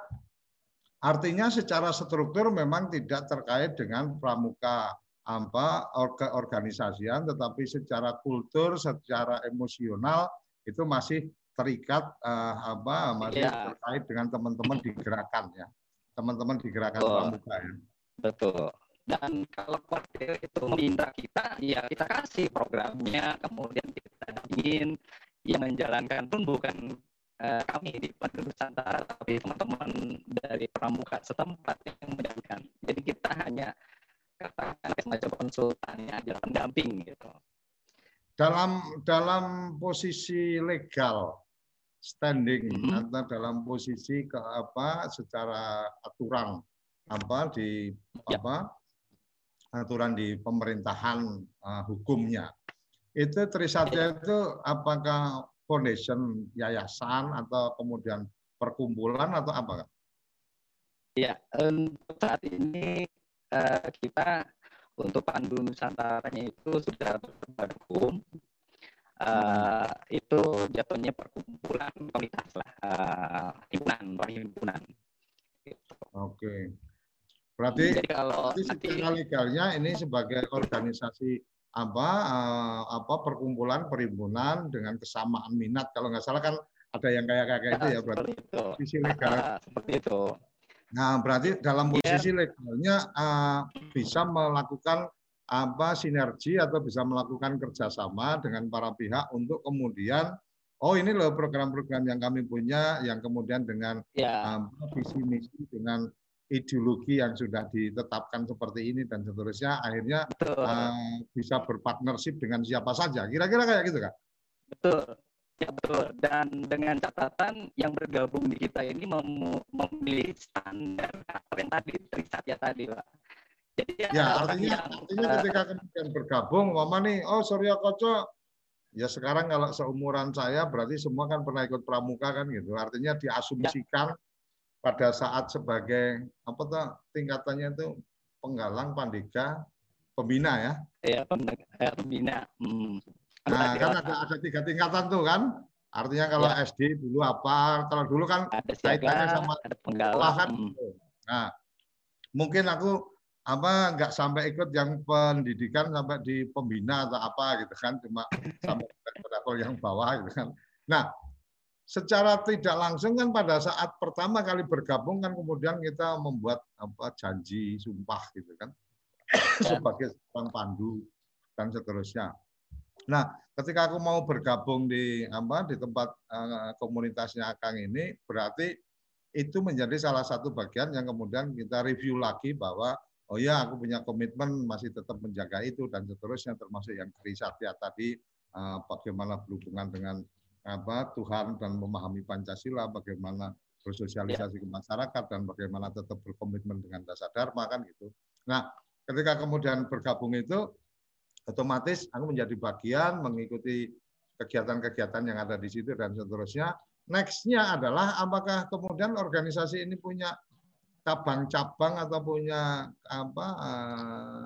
Speaker 2: artinya secara struktur memang tidak terkait dengan pramuka apa orga, organisasian tetapi secara kultur, secara emosional itu masih terikat eh, apa masih
Speaker 3: Iya.
Speaker 2: terkait dengan teman-teman di gerakan ya. Teman-teman di gerakan pramuka ya.
Speaker 3: Betul. Dan kalau kuartir itu meminta kita, ya kita kasih programnya, kemudian kita dampingin. Yang menjalankan pun bukan eh, kami di Pandu Nusantara, tapi teman-teman dari pramuka setempat yang menjalankan. Jadi kita hanya katakan semacam konsultannya aja, pendamping gitu.
Speaker 2: Dalam dalam posisi legal standing
Speaker 3: Mhm.
Speaker 2: atau dalam posisi ke apa secara aturan apa di
Speaker 3: Ya.
Speaker 2: apa aturan di pemerintahan uh, hukumnya itu Trisatya itu apakah foundation yayasan atau kemudian perkumpulan atau apa?
Speaker 3: Ya, untuk saat ini eh, kita untuk Pandu Nusantaranya itu sudah berbadan hukum. Eh, itu jatuhnya perkumpulan komunitas lah, eh, himpunan, perhimpunan. Gitu.
Speaker 2: Oke. Berarti
Speaker 3: Jadi kalau
Speaker 2: Berarti
Speaker 3: nanti
Speaker 2: secara legalnya ini sebagai organisasi apa eh, apa perkumpulan perhimpunan dengan kesamaan minat kalau nggak salah kan ada yang kayak kayak itu ya berarti
Speaker 3: seperti itu.
Speaker 2: posisi legal.
Speaker 3: Ah, seperti itu.
Speaker 2: Nah berarti dalam
Speaker 3: Iya.
Speaker 2: posisi legalnya eh, bisa melakukan apa sinergi atau bisa melakukan kerjasama dengan para pihak untuk kemudian oh ini loh program-program yang kami punya yang kemudian dengan
Speaker 3: Ya,
Speaker 2: um, visi misi dengan ideologi yang sudah ditetapkan seperti ini dan seterusnya akhirnya
Speaker 3: betul.
Speaker 2: uh, bisa berpartnership dengan siapa saja kira-kira kayak gitu kak
Speaker 3: Betul. Ya betul. Dan dengan catatan yang bergabung di kita ini mem- memilih standar apa yang tadi Trisatya tadi, Pak. Jadi
Speaker 2: ya
Speaker 3: orang
Speaker 2: artinya
Speaker 3: yang,
Speaker 2: artinya
Speaker 3: eh,
Speaker 2: ketika kemudian bergabung mama nih oh Surya Koco ya sekarang kalau seumuran saya berarti semua kan pernah ikut pramuka kan gitu artinya diasumsikan pada saat sebagai apa tuh tingkatannya itu penggalang pandega pembina ya
Speaker 3: ya pem- pembina. Hmm.
Speaker 2: Nah, kan ada ada tiga tingkatan tuh kan. Artinya kalau
Speaker 3: Ya.
Speaker 2: SD dulu apa, kalau dulu kan
Speaker 3: ada
Speaker 2: kaitannya
Speaker 3: siaga,
Speaker 2: sama
Speaker 3: ada penggalang.
Speaker 2: kan.
Speaker 3: Hmm.
Speaker 2: Nah, mungkin aku apa nggak sampai ikut yang pendidikan sampai di pembina atau apa gitu kan, cuma sampai pada level yang bawah gitu kan. Nah, secara tidak langsung kan pada saat pertama kali bergabung kan kemudian kita membuat apa janji sumpah gitu kan sebagai seorang pandu dan seterusnya. Nah, ketika aku mau bergabung di apa di tempat eh, komunitasnya Akang ini, berarti itu menjadi salah satu bagian yang kemudian kita review lagi bahwa oh ya aku punya komitmen masih tetap menjaga itu dan seterusnya termasuk yang Trisatya tadi eh, bagaimana berhubungan dengan apa Tuhan dan memahami Pancasila, bagaimana bersosialisasi ke masyarakat dan bagaimana tetap berkomitmen dengan dasar dharma kan gitu. Nah, ketika kemudian bergabung itu otomatis aku menjadi bagian mengikuti kegiatan-kegiatan yang ada di situ dan seterusnya. Next-nya adalah apakah kemudian organisasi ini punya cabang-cabang atau punya apa eh,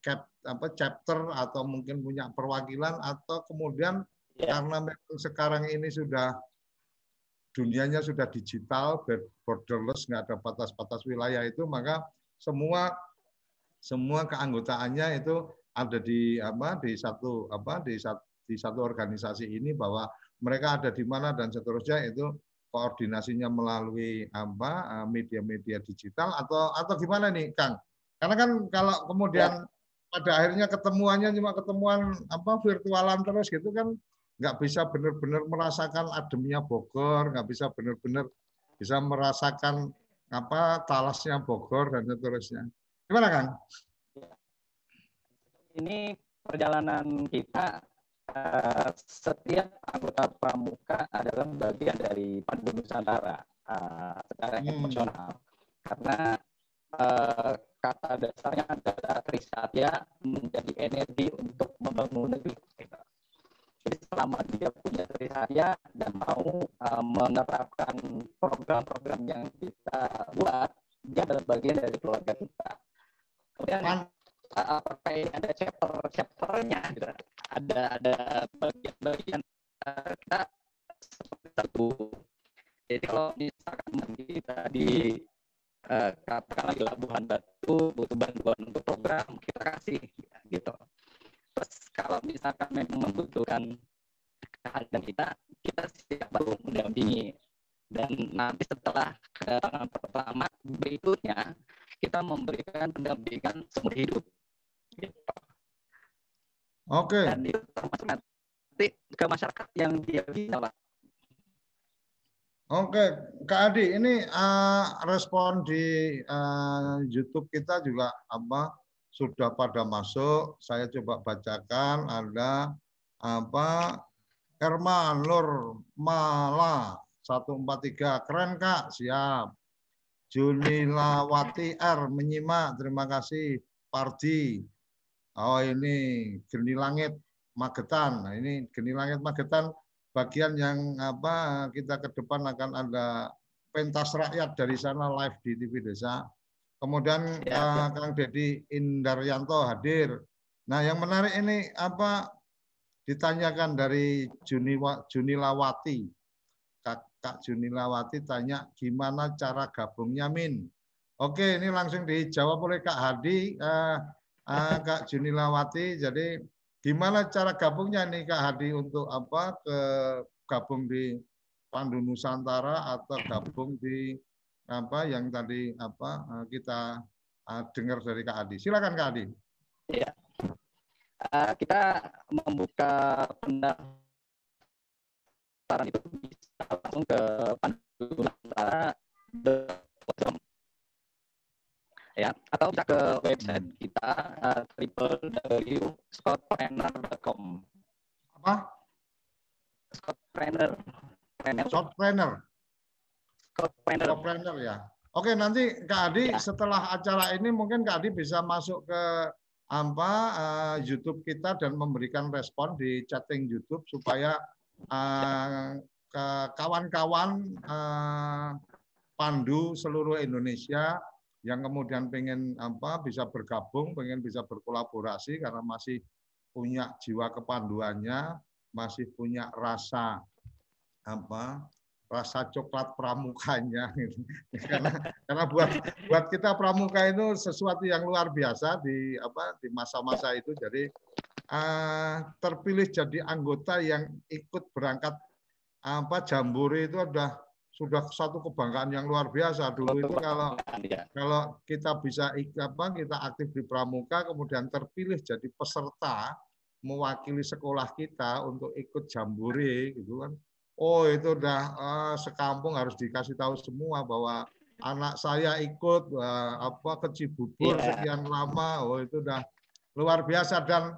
Speaker 2: cap, apa chapter atau mungkin punya perwakilan atau kemudian
Speaker 3: Ya.
Speaker 2: karena memang sekarang ini sudah dunianya sudah digital, borderless, nggak ada batas-batas wilayah itu, maka semua semua keanggotaannya itu ada di apa di satu apa di satu, di satu organisasi ini bahwa mereka ada di mana dan seterusnya itu koordinasinya melalui apa media-media digital atau atau gimana nih Kang? Karena kan kalau kemudian pada akhirnya ketemuannya cuma ketemuan apa virtualan terus gitu kan nggak bisa benar-benar merasakan ademnya Bogor, nggak bisa benar-benar bisa merasakan apa talasnya Bogor dan seterusnya. Gimana Kang?
Speaker 3: Ini perjalanan kita eh, setiap anggota pramuka adalah bagian dari Pandu Nusantara eh, secara
Speaker 2: Hmm.
Speaker 3: emosional karena eh, kata dasarnya adalah Trisatya menjadi energi untuk membangun negeri kita. Jadi selama dia punya Trisatya dan mau uh, menerapkan program-program yang kita buat, dia adalah bagian dari keluarga kita. Kemudian uh, apakah ini ada chapter chapternya gitu. Ada ada bagian-bagian uh, kita seperti satu. Jadi kalau misalkan kita di uh, katakanlah di Labuhan Batu butuh bantuan untuk program kita kasih gitu terus kalau misalkan memang membutuhkan kehadiran kita kita siap baru mendampingi dan nanti setelah kedatangan pertama berikutnya kita memberikan pendampingan seumur hidup gitu.
Speaker 2: Oke. Okay.
Speaker 3: Dan itu termasuk nanti ke masyarakat yang dia bisa Pak.
Speaker 2: Oke, Kak Adi, ini uh, respon di uh, YouTube kita juga apa sudah pada masuk. Saya coba bacakan ada apa Herman Nur Mala 143 keren Kak, siap. Junilawati R menyimak, terima kasih. Pardi. Oh ini Geni Langit Magetan. Nah, ini Geni Langit Magetan bagian yang apa kita ke depan akan ada pentas rakyat dari sana live di TV Desa. Kemudian ya, uh, Kang Dedi Indaryanto hadir. Nah, yang menarik ini apa ditanyakan dari Juni Junilawati. Kak, Kak Junilawati tanya gimana cara gabungnya Min. Oke, ini langsung dijawab oleh Kak Hadi, uh, uh, Kak Junilawati. Jadi Gimana cara gabungnya nih Kak Hadi untuk apa ke gabung di Pandu Nusantara atau gabung di apa yang tadi apa eh, kita uh, dengar dari Kak Hadi. Silakan Kak Hadi.
Speaker 3: Ya. Uh, kita membuka pendaftaran itu bisa langsung ke Pandu Nusantara ya atau bisa ke website kita uh, www.scottpreneur.com
Speaker 2: apa
Speaker 3: Scottpreneur
Speaker 2: Scottpreneur
Speaker 3: Scottpreneur
Speaker 2: Scottpreneur ya. Oke nanti Kak Adi ya. setelah acara ini mungkin Kak Adi bisa masuk ke apa uh, YouTube kita dan memberikan respon di chatting YouTube supaya uh, ke kawan-kawan uh, pandu seluruh Indonesia yang kemudian pengen apa bisa bergabung, pengen bisa berkolaborasi karena masih punya jiwa kepanduannya, masih punya rasa apa rasa coklat pramukanya gitu. karena karena buat buat kita pramuka itu sesuatu yang luar biasa di apa di masa-masa itu jadi uh, terpilih jadi anggota yang ikut berangkat apa jambore itu udah sudah satu kebanggaan yang luar biasa dulu itu kalau ya. kalau kita bisa apa kita aktif di pramuka kemudian terpilih jadi peserta mewakili sekolah kita untuk ikut jambore gitu kan oh itu udah uh, sekampung harus dikasih tahu semua bahwa anak saya ikut uh, apa ke Cibubur yeah. sekian lama oh itu udah luar biasa dan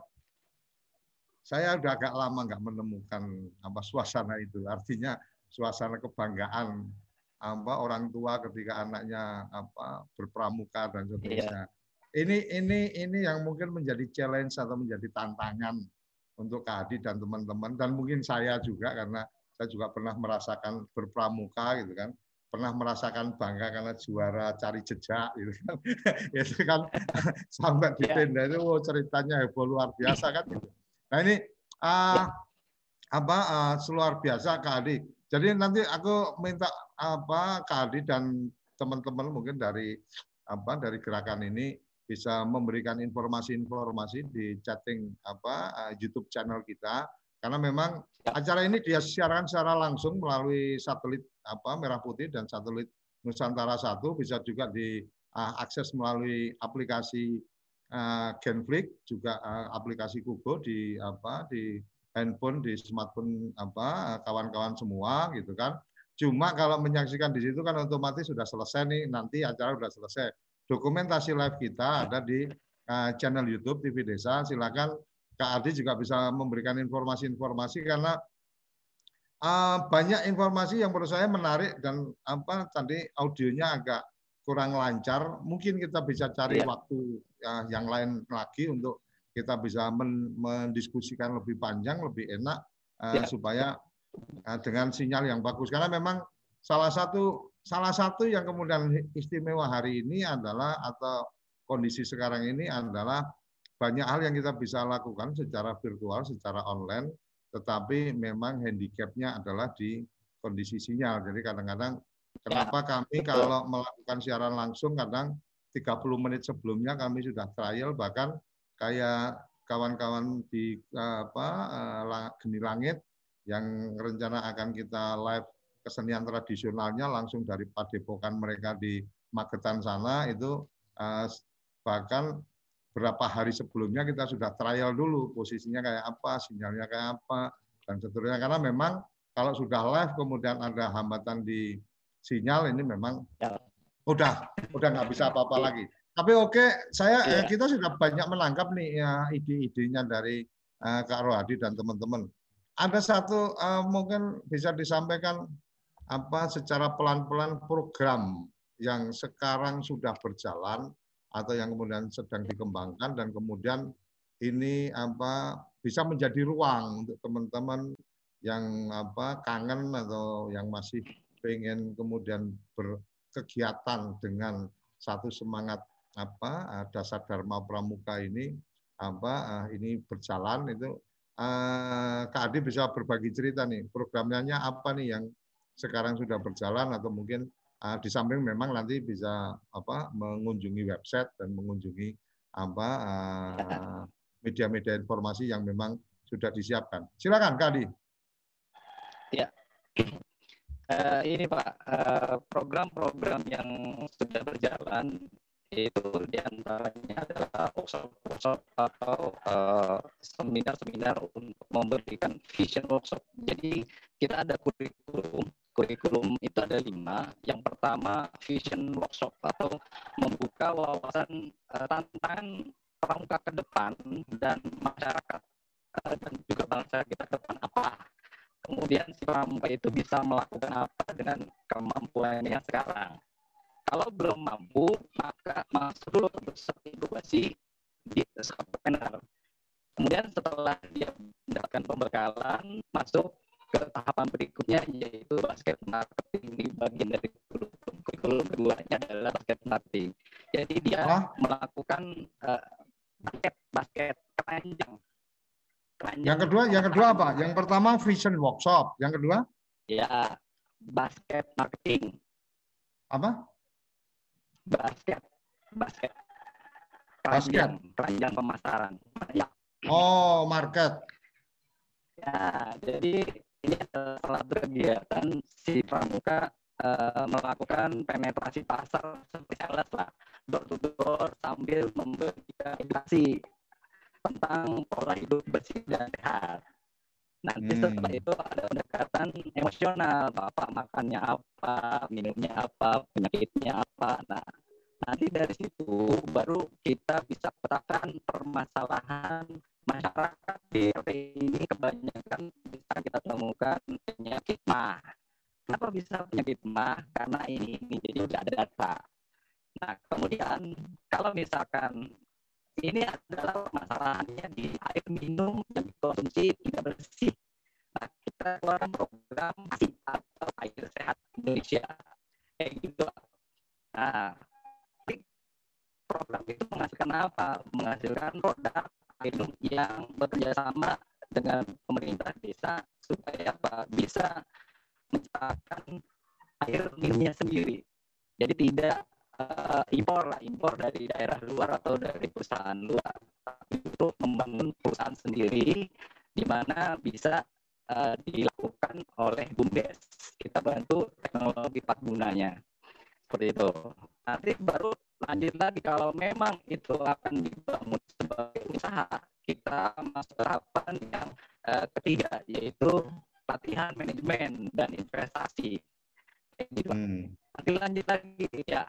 Speaker 2: saya udah agak lama nggak menemukan apa suasana itu artinya suasana kebanggaan apa orang tua ketika anaknya apa berpramuka dan seterusnya. Iya. Ini ini ini yang mungkin menjadi challenge atau menjadi tantangan untuk Kak Adi dan teman-teman dan mungkin saya juga karena saya juga pernah merasakan berpramuka gitu kan. Pernah merasakan bangga karena juara cari jejak gitu kan. Itu kan sampai di iya. tenda itu oh, ceritanya heboh luar biasa kan gitu. nah ini uh, apa uh, luar biasa Kak Adi. Jadi nanti aku minta apa Kak dan teman-teman mungkin dari apa dari gerakan ini bisa memberikan informasi-informasi di chatting apa uh, YouTube channel kita karena memang acara ini dia siaran secara langsung melalui satelit apa Merah Putih dan satelit Nusantara 1 bisa juga diakses uh, melalui aplikasi uh, Genflix juga uh, aplikasi Kubo di apa di handphone, di smartphone apa kawan-kawan semua gitu kan. Cuma kalau menyaksikan di situ kan otomatis sudah selesai nih, nanti acara sudah selesai. Dokumentasi live kita ada di uh, channel YouTube TV Desa. Silakan Kak Adi juga bisa memberikan informasi-informasi karena uh, banyak informasi yang menurut saya menarik dan apa tadi audionya agak kurang lancar. Mungkin kita bisa cari ya. waktu uh, yang lain lagi untuk kita bisa men mendiskusikan lebih panjang, lebih enak uh, ya. supaya uh, dengan sinyal yang bagus. Karena memang salah satu salah satu yang kemudian istimewa hari ini adalah atau kondisi sekarang ini adalah banyak hal yang kita bisa lakukan secara virtual, secara online, tetapi memang handicapnya adalah di kondisi sinyal. Jadi kadang-kadang kenapa ya. kami kalau melakukan siaran langsung kadang 30 menit sebelumnya kami sudah trial bahkan kayak kawan-kawan di apa eh, Geni Langit yang rencana akan kita live kesenian tradisionalnya langsung dari padepokan mereka di Magetan sana itu eh, bahkan berapa hari sebelumnya kita sudah trial dulu posisinya kayak apa, sinyalnya kayak apa dan seterusnya karena memang kalau sudah live kemudian ada hambatan di sinyal ini memang ya. udah udah nggak bisa apa-apa lagi. Tapi oke, saya ya. kita sudah banyak menangkap nih ya, ide-idenya dari uh, Kak Rohadi dan teman-teman. Ada satu uh, mungkin bisa disampaikan apa secara pelan-pelan program yang sekarang sudah berjalan atau yang kemudian sedang dikembangkan dan kemudian ini apa bisa menjadi ruang untuk teman-teman yang apa kangen atau yang masih pengen kemudian berkegiatan dengan satu semangat apa dasar dharma pramuka ini apa ini berjalan itu eh, Kak Adi bisa berbagi cerita nih programnya apa nih yang sekarang sudah berjalan atau mungkin di samping memang nanti bisa apa mengunjungi website dan mengunjungi apa media-media uh, informasi yang memang sudah disiapkan. Silakan Kak Adi.
Speaker 3: Ya. Uh, ini Pak, eh, program-program uh, yang sudah berjalan itu di antaranya adalah workshop-workshop atau seminar-seminar uh, untuk memberikan vision workshop. Jadi kita ada kurikulum, kurikulum itu ada lima. Yang pertama vision workshop atau membuka wawasan uh, tantangan pramuka ke depan dan masyarakat uh, dan juga bangsa kita ke depan apa kemudian si pramuka itu bisa melakukan apa dengan kemampuannya sekarang. Kalau belum mampu, maka masuk dulu ke inkubasi di entrepreneur. Kemudian setelah dia mendapatkan pembekalan, masuk ke tahapan berikutnya yaitu basket marketing di bagian dari kurikulum. Kurikulum keduanya adalah basket marketing. Jadi dia melakukan uh, basket basket keranjang
Speaker 2: yang kedua, yang kedua apa? Yang pertama vision workshop. Yang kedua?
Speaker 3: Ya, basket marketing.
Speaker 2: Apa?
Speaker 3: Basket, basket. Basket. Keranjang pemasaran. Ya.
Speaker 2: Oh, market.
Speaker 3: Ya, jadi ini salah satu kegiatan si Pramuka uh, melakukan penetrasi pasar seperti sales lah, door to door sambil memberikan edukasi tentang pola hidup bersih dan sehat. Nanti hmm. setelah itu ada pendekatan emosional, bapak makannya apa, minumnya apa, penyakitnya apa. Nah, nanti dari situ baru kita bisa petakan permasalahan masyarakat di RT ini kebanyakan bisa kita temukan penyakit mah. Kenapa bisa penyakit mah? Karena ini, ini jadi udah ada data. Nah, kemudian kalau misalkan ini adalah masalahnya di air minum yang dikonsumsi tidak bersih. Nah, kita keluarkan program atau air sehat Indonesia. Kayak gitu. Nah, program itu menghasilkan apa? Menghasilkan produk minum yang bekerja sama dengan pemerintah desa supaya apa? Bisa menciptakan air minumnya sendiri. Jadi tidak uh, impor lah impor dari daerah luar atau dari perusahaan luar tapi itu membangun perusahaan sendiri di mana bisa uh, dilakukan oleh bumdes kita bantu teknologi empat gunanya seperti itu nanti baru lanjut lagi kalau memang itu akan dibangun sebagai usaha kita masuk tahapan yang uh, ketiga yaitu latihan manajemen dan investasi gitu. Hmm. Nanti lanjut lagi ya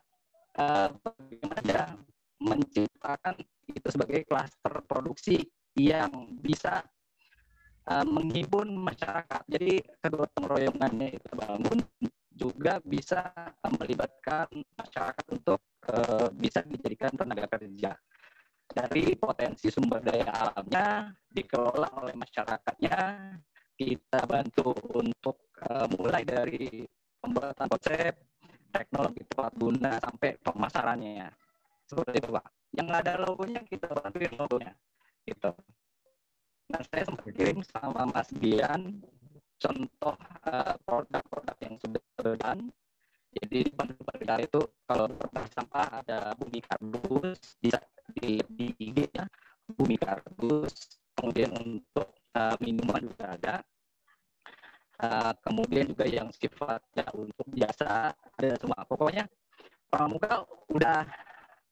Speaker 3: uh, bagaimana menciptakan itu sebagai klaster produksi yang bisa uh, menghibur masyarakat. Jadi kegotong royongannya itu bangun juga bisa melibatkan masyarakat untuk uh, bisa dijadikan tenaga kerja. dari potensi sumber daya alamnya dikelola oleh masyarakatnya kita bantu untuk uh, mulai dari pembuatan konsep teknologi tepat guna sampai pemasarannya seperti itu pak. Yang ada logonya kita bantuin logonya. Gitu. Nah saya sempat kirim sama Mas Bian contoh uh, produk-produk yang sudah berjalan jadi di panduan itu kalau berbagi sampah ada bumi kardus bisa di, di IG ya bumi kardus. Kemudian untuk uh, minuman juga ada. Uh, kemudian juga yang sifatnya untuk jasa ada semua. Pokoknya pramuka udah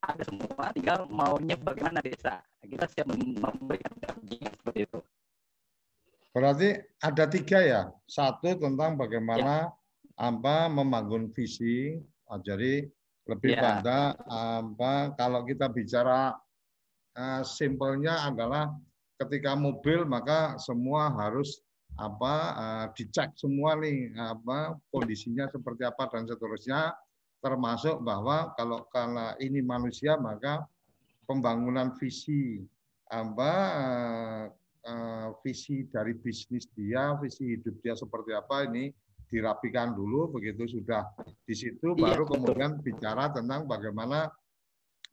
Speaker 3: ada semua tinggal maunya bagaimana desa. Kita siap memberikan dampingan seperti itu
Speaker 2: Berarti ada tiga ya. Satu tentang bagaimana ya. apa membangun visi. Oh, jadi lebih ya. pada apa kalau kita bicara uh, simpelnya adalah ketika mobil maka semua harus apa uh, dicek semua nih apa kondisinya seperti apa dan seterusnya termasuk bahwa kalau karena ini manusia maka pembangunan visi apa uh, uh, visi dari bisnis dia, visi hidup dia seperti apa ini dirapikan dulu begitu sudah di situ iya, baru kemudian bicara tentang bagaimana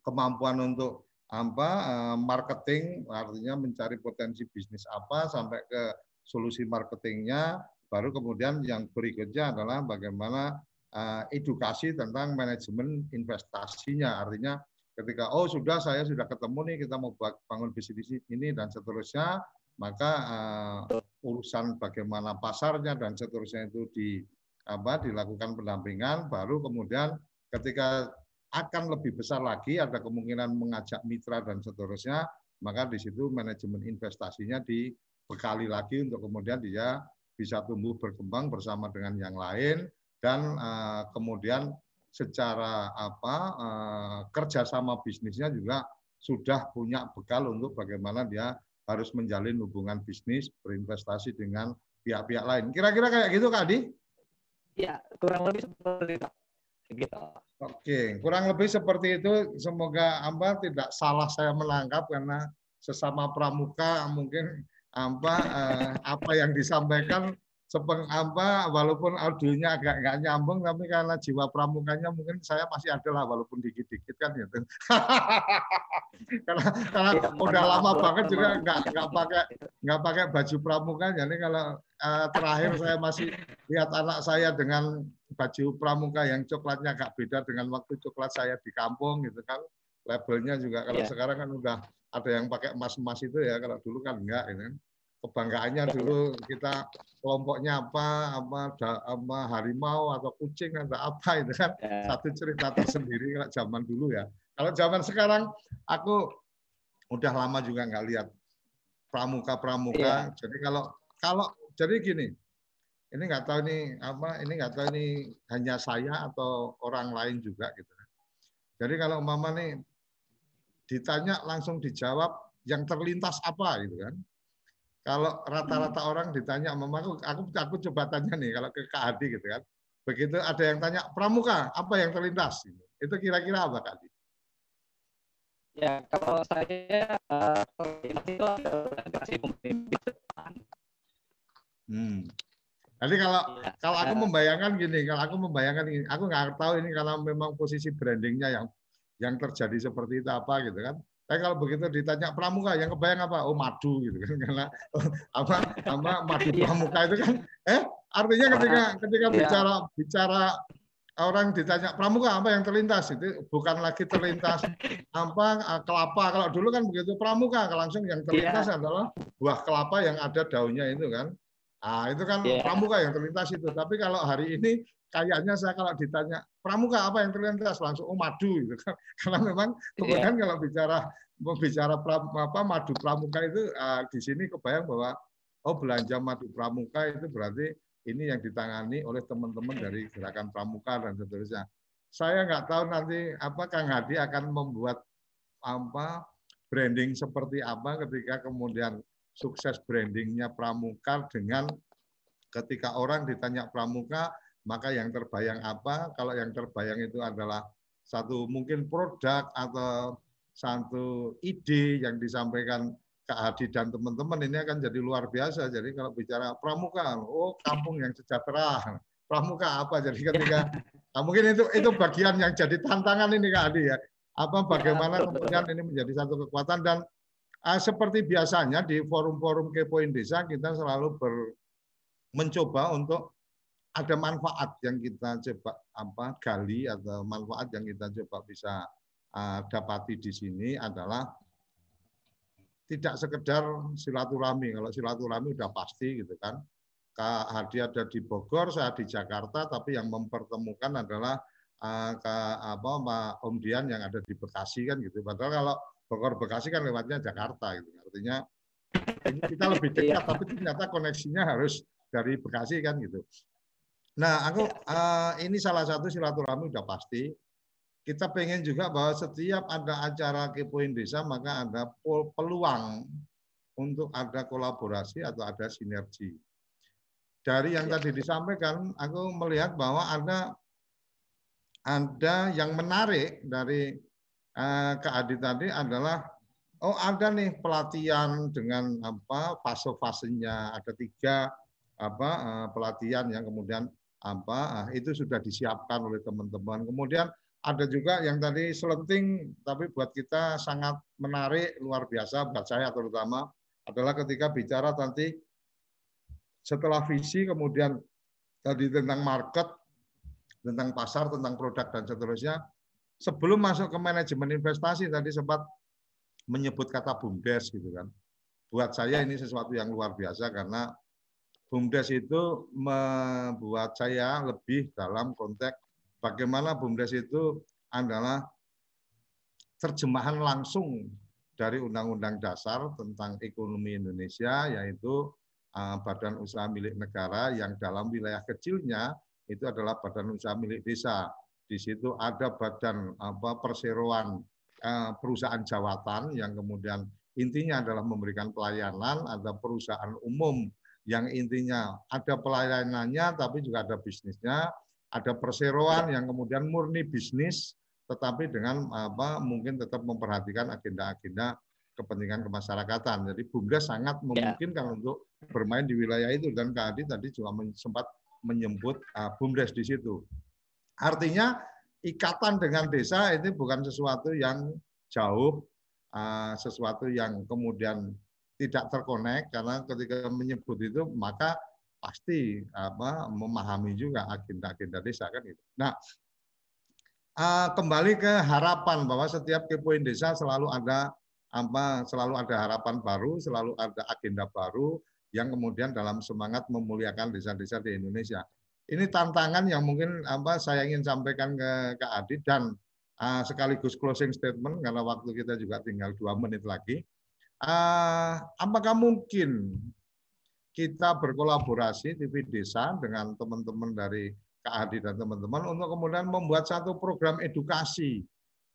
Speaker 2: kemampuan untuk apa uh, marketing artinya mencari potensi bisnis apa sampai ke solusi marketingnya baru kemudian yang berikutnya adalah bagaimana uh, edukasi tentang manajemen investasinya. Artinya ketika oh sudah saya sudah ketemu nih kita mau bangun bisnis ini dan seterusnya maka uh, urusan bagaimana pasarnya dan seterusnya itu di apa dilakukan pendampingan baru kemudian ketika akan lebih besar lagi ada kemungkinan mengajak mitra dan seterusnya maka di situ manajemen investasinya dibekali lagi untuk kemudian dia bisa tumbuh berkembang bersama dengan yang lain dan uh, kemudian secara apa uh, kerjasama bisnisnya juga sudah punya bekal untuk bagaimana dia harus menjalin hubungan bisnis, berinvestasi dengan pihak-pihak lain. Kira-kira kayak gitu, Kak Adi?
Speaker 3: Iya, kurang lebih seperti itu. Gitu.
Speaker 2: Oke, kurang lebih seperti itu. Semoga Amba tidak salah saya menangkap karena sesama pramuka mungkin Amba eh, apa yang disampaikan sepeng apa walaupun audionya agak nggak nyambung tapi karena jiwa pramukanya mungkin saya masih ada lah walaupun dikit-dikit kan gitu. Karena karena ya, udah lama banget juga nggak nggak pakai nggak pakai baju pramuka. Jadi kalau uh, terakhir saya masih lihat anak saya dengan baju pramuka yang coklatnya agak beda dengan waktu coklat saya di kampung gitu kan. Labelnya juga kalau ya. sekarang kan udah ada yang pakai emas-emas itu ya kalau dulu kan enggak gitu kan kebanggaannya dulu kita kelompoknya apa apa apa harimau atau kucing atau apa itu kan ya. satu cerita tersendiri kalau zaman dulu ya kalau zaman sekarang aku udah lama juga nggak lihat pramuka pramuka ya. jadi kalau kalau jadi gini ini nggak tahu ini apa ini nggak tahu ini hanya saya atau orang lain juga gitu kan. jadi kalau mama nih ditanya langsung dijawab yang terlintas apa gitu kan kalau rata-rata orang ditanya mama aku, aku aku coba tanya nih kalau ke Kak Adi gitu kan. Begitu ada yang tanya pramuka, apa yang terlintas? Itu kira-kira apa Kak Adi?
Speaker 3: Ya, kalau saya uh, itu
Speaker 2: Hmm. Jadi kalau ya, kalau aku uh, membayangkan gini, kalau aku membayangkan ini, aku nggak tahu ini karena memang posisi brandingnya yang yang terjadi seperti itu apa gitu kan. Tapi kalau begitu ditanya pramuka, yang kebayang apa? Oh madu gitu kan, karena apa apa madu iya. pramuka itu kan, eh artinya ketika ketika iya. bicara bicara orang ditanya pramuka apa yang terlintas itu bukan lagi terlintas apa eh, kelapa kalau dulu kan begitu pramuka langsung yang terlintas yeah. adalah buah kelapa yang ada daunnya itu kan ah itu kan yeah. pramuka yang terlintas itu tapi kalau hari ini kayaknya saya kalau ditanya pramuka apa yang terlintas langsung oh madu gitu kan karena memang iya. kemudian yeah. kalau bicara bicara pra, apa madu pramuka itu uh, di sini kebayang bahwa oh belanja madu pramuka itu berarti ini yang ditangani oleh teman-teman dari gerakan pramuka dan seterusnya saya nggak tahu nanti apa Kang Hadi akan membuat apa branding seperti apa ketika kemudian sukses brandingnya pramuka dengan ketika orang ditanya pramuka maka yang terbayang apa? Kalau yang terbayang itu adalah satu mungkin produk atau satu ide yang disampaikan Kak Hadi dan teman-teman ini akan jadi luar biasa. Jadi kalau bicara pramuka, oh kampung yang sejahtera. Pramuka apa? Jadi ketika nah, mungkin itu itu bagian yang jadi tantangan ini Kak Hadi ya. Apa bagaimana kemudian ini menjadi satu kekuatan dan uh, seperti biasanya di forum-forum kepoin desa kita selalu ber, mencoba untuk ada manfaat yang kita coba apa gali atau manfaat yang kita coba bisa uh, dapati di sini adalah tidak sekedar silaturahmi. Kalau silaturahmi udah pasti gitu kan. Kak Hadi ada di Bogor, saya di Jakarta, tapi yang mempertemukan adalah uh, Kak apa Pak Om Dian yang ada di Bekasi kan gitu. Padahal kalau Bogor Bekasi kan lewatnya Jakarta gitu. Artinya ini kita lebih dekat, tapi ternyata koneksinya harus dari Bekasi kan gitu. Nah, aku uh, ini salah satu silaturahmi udah pasti. Kita pengen juga bahwa setiap ada acara kepoin desa maka ada peluang untuk ada kolaborasi atau ada sinergi. Dari yang ya. tadi disampaikan, aku melihat bahwa ada ada yang menarik dari uh, Kak Adi tadi adalah oh ada nih pelatihan dengan apa fase-fasenya ada tiga apa uh, pelatihan yang kemudian apa ah, itu sudah disiapkan oleh teman-teman. Kemudian ada juga yang tadi selenting tapi buat kita sangat menarik luar biasa buat saya terutama adalah ketika bicara nanti setelah visi kemudian tadi tentang market, tentang pasar, tentang produk dan seterusnya. Sebelum masuk ke manajemen investasi tadi sempat menyebut kata bumdes gitu kan. Buat saya ini sesuatu yang luar biasa karena BUMDes itu membuat saya lebih dalam konteks bagaimana BUMDes itu adalah terjemahan langsung dari Undang-Undang Dasar tentang ekonomi Indonesia, yaitu uh, badan usaha milik negara yang dalam wilayah kecilnya itu adalah badan usaha milik desa. Di situ ada badan apa perseroan uh, perusahaan jawatan yang kemudian intinya adalah memberikan pelayanan, ada perusahaan umum yang intinya ada pelayanannya tapi juga ada bisnisnya, ada perseroan yang kemudian murni bisnis tetapi dengan apa mungkin tetap memperhatikan agenda-agenda kepentingan kemasyarakatan. Jadi BUMDes sangat ya. memungkinkan yeah. untuk bermain di wilayah itu dan Kak Adi tadi juga sempat menyebut uh, BUMDes di situ. Artinya ikatan dengan desa ini bukan sesuatu yang jauh, uh, sesuatu yang kemudian tidak terkonek karena ketika menyebut itu maka pasti apa memahami juga agenda-agenda desa kan itu. Nah, uh, kembali ke harapan bahwa setiap kepoin desa selalu ada apa selalu ada harapan baru, selalu ada agenda baru yang kemudian dalam semangat memuliakan desa-desa di Indonesia. Ini tantangan yang mungkin apa saya ingin sampaikan ke Kak Adi dan uh, sekaligus closing statement karena waktu kita juga tinggal dua menit lagi uh, apakah mungkin kita berkolaborasi TV Desa dengan teman-teman dari Hadi dan teman-teman untuk kemudian membuat satu program edukasi,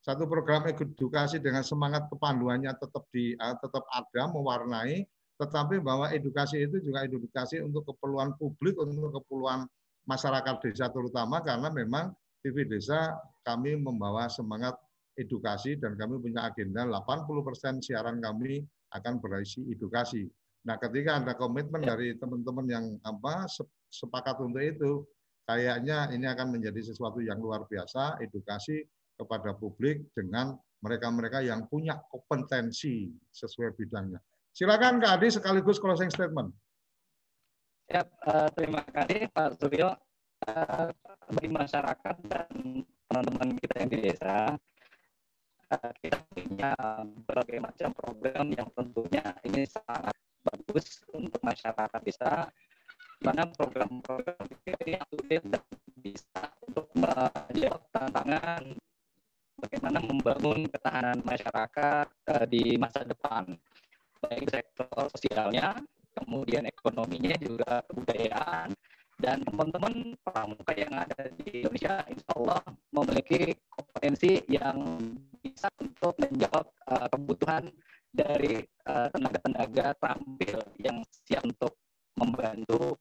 Speaker 2: satu program edukasi dengan semangat kepanduannya tetap di uh, tetap ada mewarnai, tetapi bahwa edukasi itu juga edukasi untuk keperluan publik, untuk keperluan masyarakat desa terutama karena memang TV Desa kami membawa semangat edukasi dan kami punya agenda 80% siaran kami akan berisi edukasi. Nah, ketika ada komitmen ya. dari teman-teman yang apa sepakat untuk itu, kayaknya ini akan menjadi sesuatu yang luar biasa edukasi kepada publik dengan mereka-mereka yang punya kompetensi sesuai bidangnya. Silakan Kak Adi sekaligus closing statement.
Speaker 3: Ya, uh, terima kasih Pak Suryo. Uh, bagi masyarakat dan teman-teman kita yang di desa, kita punya berbagai macam program yang tentunya ini sangat bagus untuk masyarakat bisa mana program-program ini aktif dan bisa untuk menjawab tantangan bagaimana membangun ketahanan masyarakat uh, di masa depan. Baik sektor sosialnya kemudian ekonominya juga kebudayaan dan teman-teman pramuka yang ada di Indonesia insya Allah memiliki kompetensi yang bisa untuk menjawab uh, kebutuhan dari uh, tenaga-tenaga terampil yang siap untuk membantu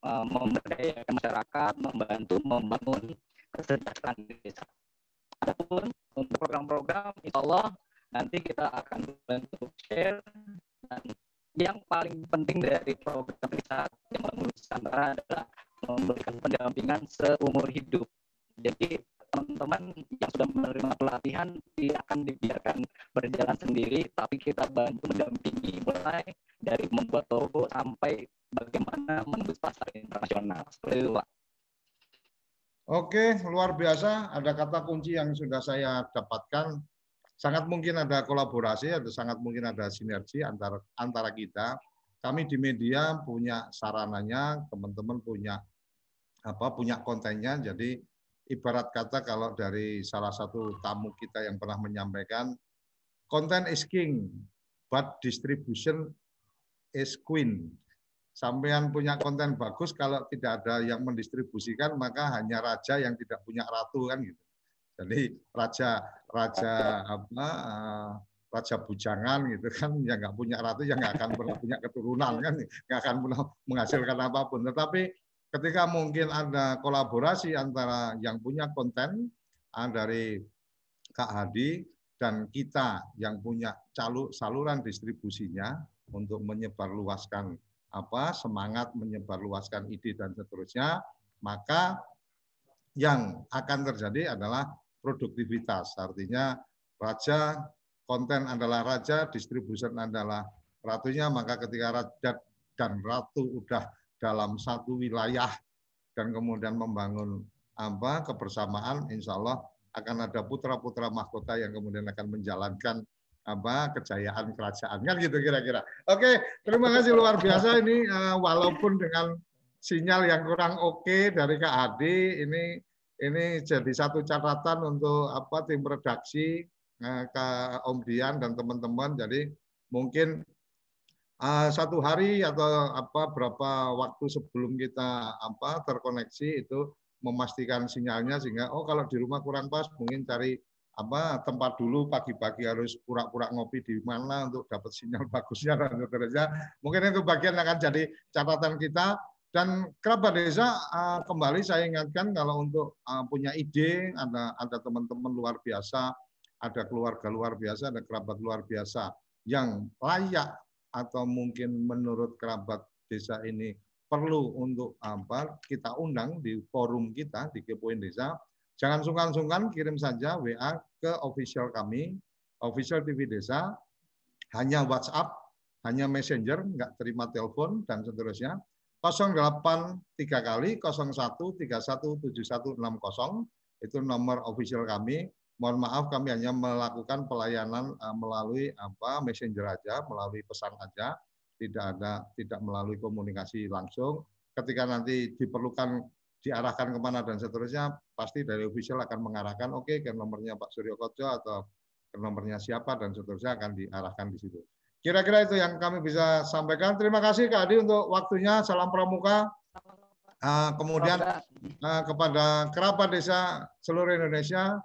Speaker 3: uh, memberdayakan masyarakat, membantu membangun kesejahteraan desa. Adapun untuk program-program, insya Allah nanti kita akan bantu share dan yang paling penting dari program desa yang adalah memberikan pendampingan seumur hidup. Jadi teman-teman yang sudah menerima pelatihan tidak akan dibiarkan berjalan sendiri, tapi kita bantu mendampingi mulai dari membuat logo sampai bagaimana menembus pasar internasional. Seperti itu, Pak.
Speaker 2: Oke, luar biasa. Ada kata kunci yang sudah saya dapatkan. Sangat mungkin ada kolaborasi, ada sangat mungkin ada sinergi antara antara kita. Kami di media punya sarananya, teman-teman punya apa punya kontennya. Jadi ibarat kata kalau dari salah satu tamu kita yang pernah menyampaikan, konten is king, but distribution is queen. Sampean punya konten bagus, kalau tidak ada yang mendistribusikan, maka hanya raja yang tidak punya ratu kan gitu. Jadi raja raja apa uh, raja bujangan gitu kan yang nggak punya ratu yang nggak akan pernah punya keturunan kan nggak akan pernah menghasilkan apa pun. Tetapi ketika mungkin ada kolaborasi antara yang punya konten uh, dari Kak Hadi dan kita yang punya caluk saluran distribusinya untuk menyebarluaskan apa semangat menyebarluaskan ide dan seterusnya, maka yang akan terjadi adalah produktivitas. Artinya raja konten adalah raja, distribusi adalah ratunya, maka ketika raja dan ratu udah dalam satu wilayah dan kemudian membangun apa kebersamaan, insya Allah akan ada putra-putra mahkota yang kemudian akan menjalankan apa kejayaan kerajaan kan gitu kira-kira. Oke, terima kasih luar biasa ini uh, walaupun dengan sinyal yang kurang oke okay dari Kak Adi ini ini jadi satu catatan untuk apa tim redaksi uh, Kak Om Dian dan teman-teman. Jadi mungkin uh, satu hari atau apa berapa waktu sebelum kita apa terkoneksi itu memastikan sinyalnya sehingga oh kalau di rumah kurang pas mungkin cari apa tempat dulu pagi-pagi harus pura-pura ngopi di mana untuk dapat sinyal bagusnya dan seterusnya. Mungkin itu bagian akan jadi catatan kita dan kerabat desa uh, kembali saya ingatkan kalau untuk uh, punya ide ada ada teman-teman luar biasa, ada keluarga luar biasa, ada kerabat luar biasa yang layak atau mungkin menurut kerabat desa ini perlu untuk apa kita undang di forum kita di Kepoin Desa Jangan sungkan-sungkan kirim saja WA ke official kami, official TV Desa, hanya WhatsApp, hanya Messenger, nggak terima telepon dan seterusnya. 08 3 kali 01 31 7160 itu nomor official kami. Mohon maaf kami hanya melakukan pelayanan uh, melalui apa messenger aja, melalui pesan aja, tidak ada tidak melalui komunikasi langsung. Ketika nanti diperlukan diarahkan ke mana dan seterusnya, pasti dari official akan mengarahkan, oke okay, ke nomornya Pak Suryo Koco atau ke nomornya siapa dan seterusnya akan diarahkan di situ. Kira-kira itu yang kami bisa sampaikan. Terima kasih Kak Adi untuk waktunya. Salam Pramuka. Uh, kemudian uh, kepada kerabat desa seluruh Indonesia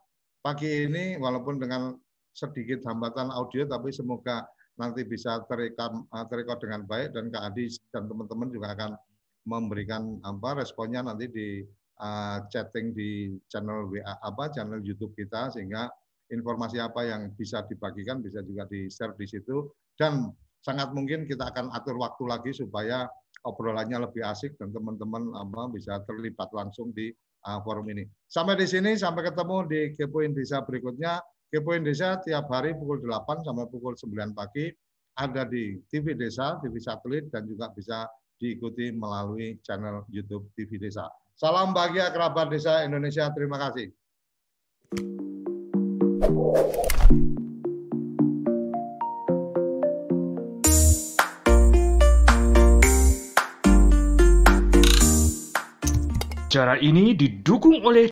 Speaker 2: pagi ini walaupun dengan sedikit hambatan audio tapi semoga nanti bisa terekam uh, terekam dengan baik dan Kak Adi dan teman-teman juga akan memberikan apa responnya nanti di uh, chatting di channel WA apa channel YouTube kita sehingga informasi apa yang bisa dibagikan bisa juga di share di situ. Dan sangat mungkin kita akan atur waktu lagi supaya obrolannya lebih asik dan teman-teman apa bisa terlibat langsung di uh, forum ini. Sampai di sini sampai ketemu di Kepoin Desa berikutnya. Kepoin Desa tiap hari pukul 8 sampai pukul 9 pagi ada di TV Desa, TV satelit dan juga bisa diikuti melalui channel YouTube TV Desa. Salam bahagia kerabat desa Indonesia. Terima kasih.
Speaker 5: Cara ini didukung oleh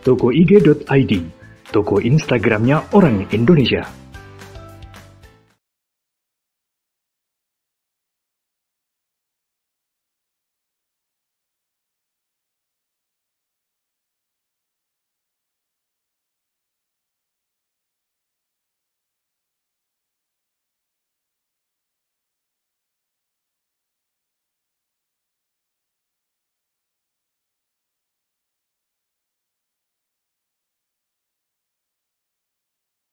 Speaker 5: tokoig.id, toko Instagramnya orang Indonesia.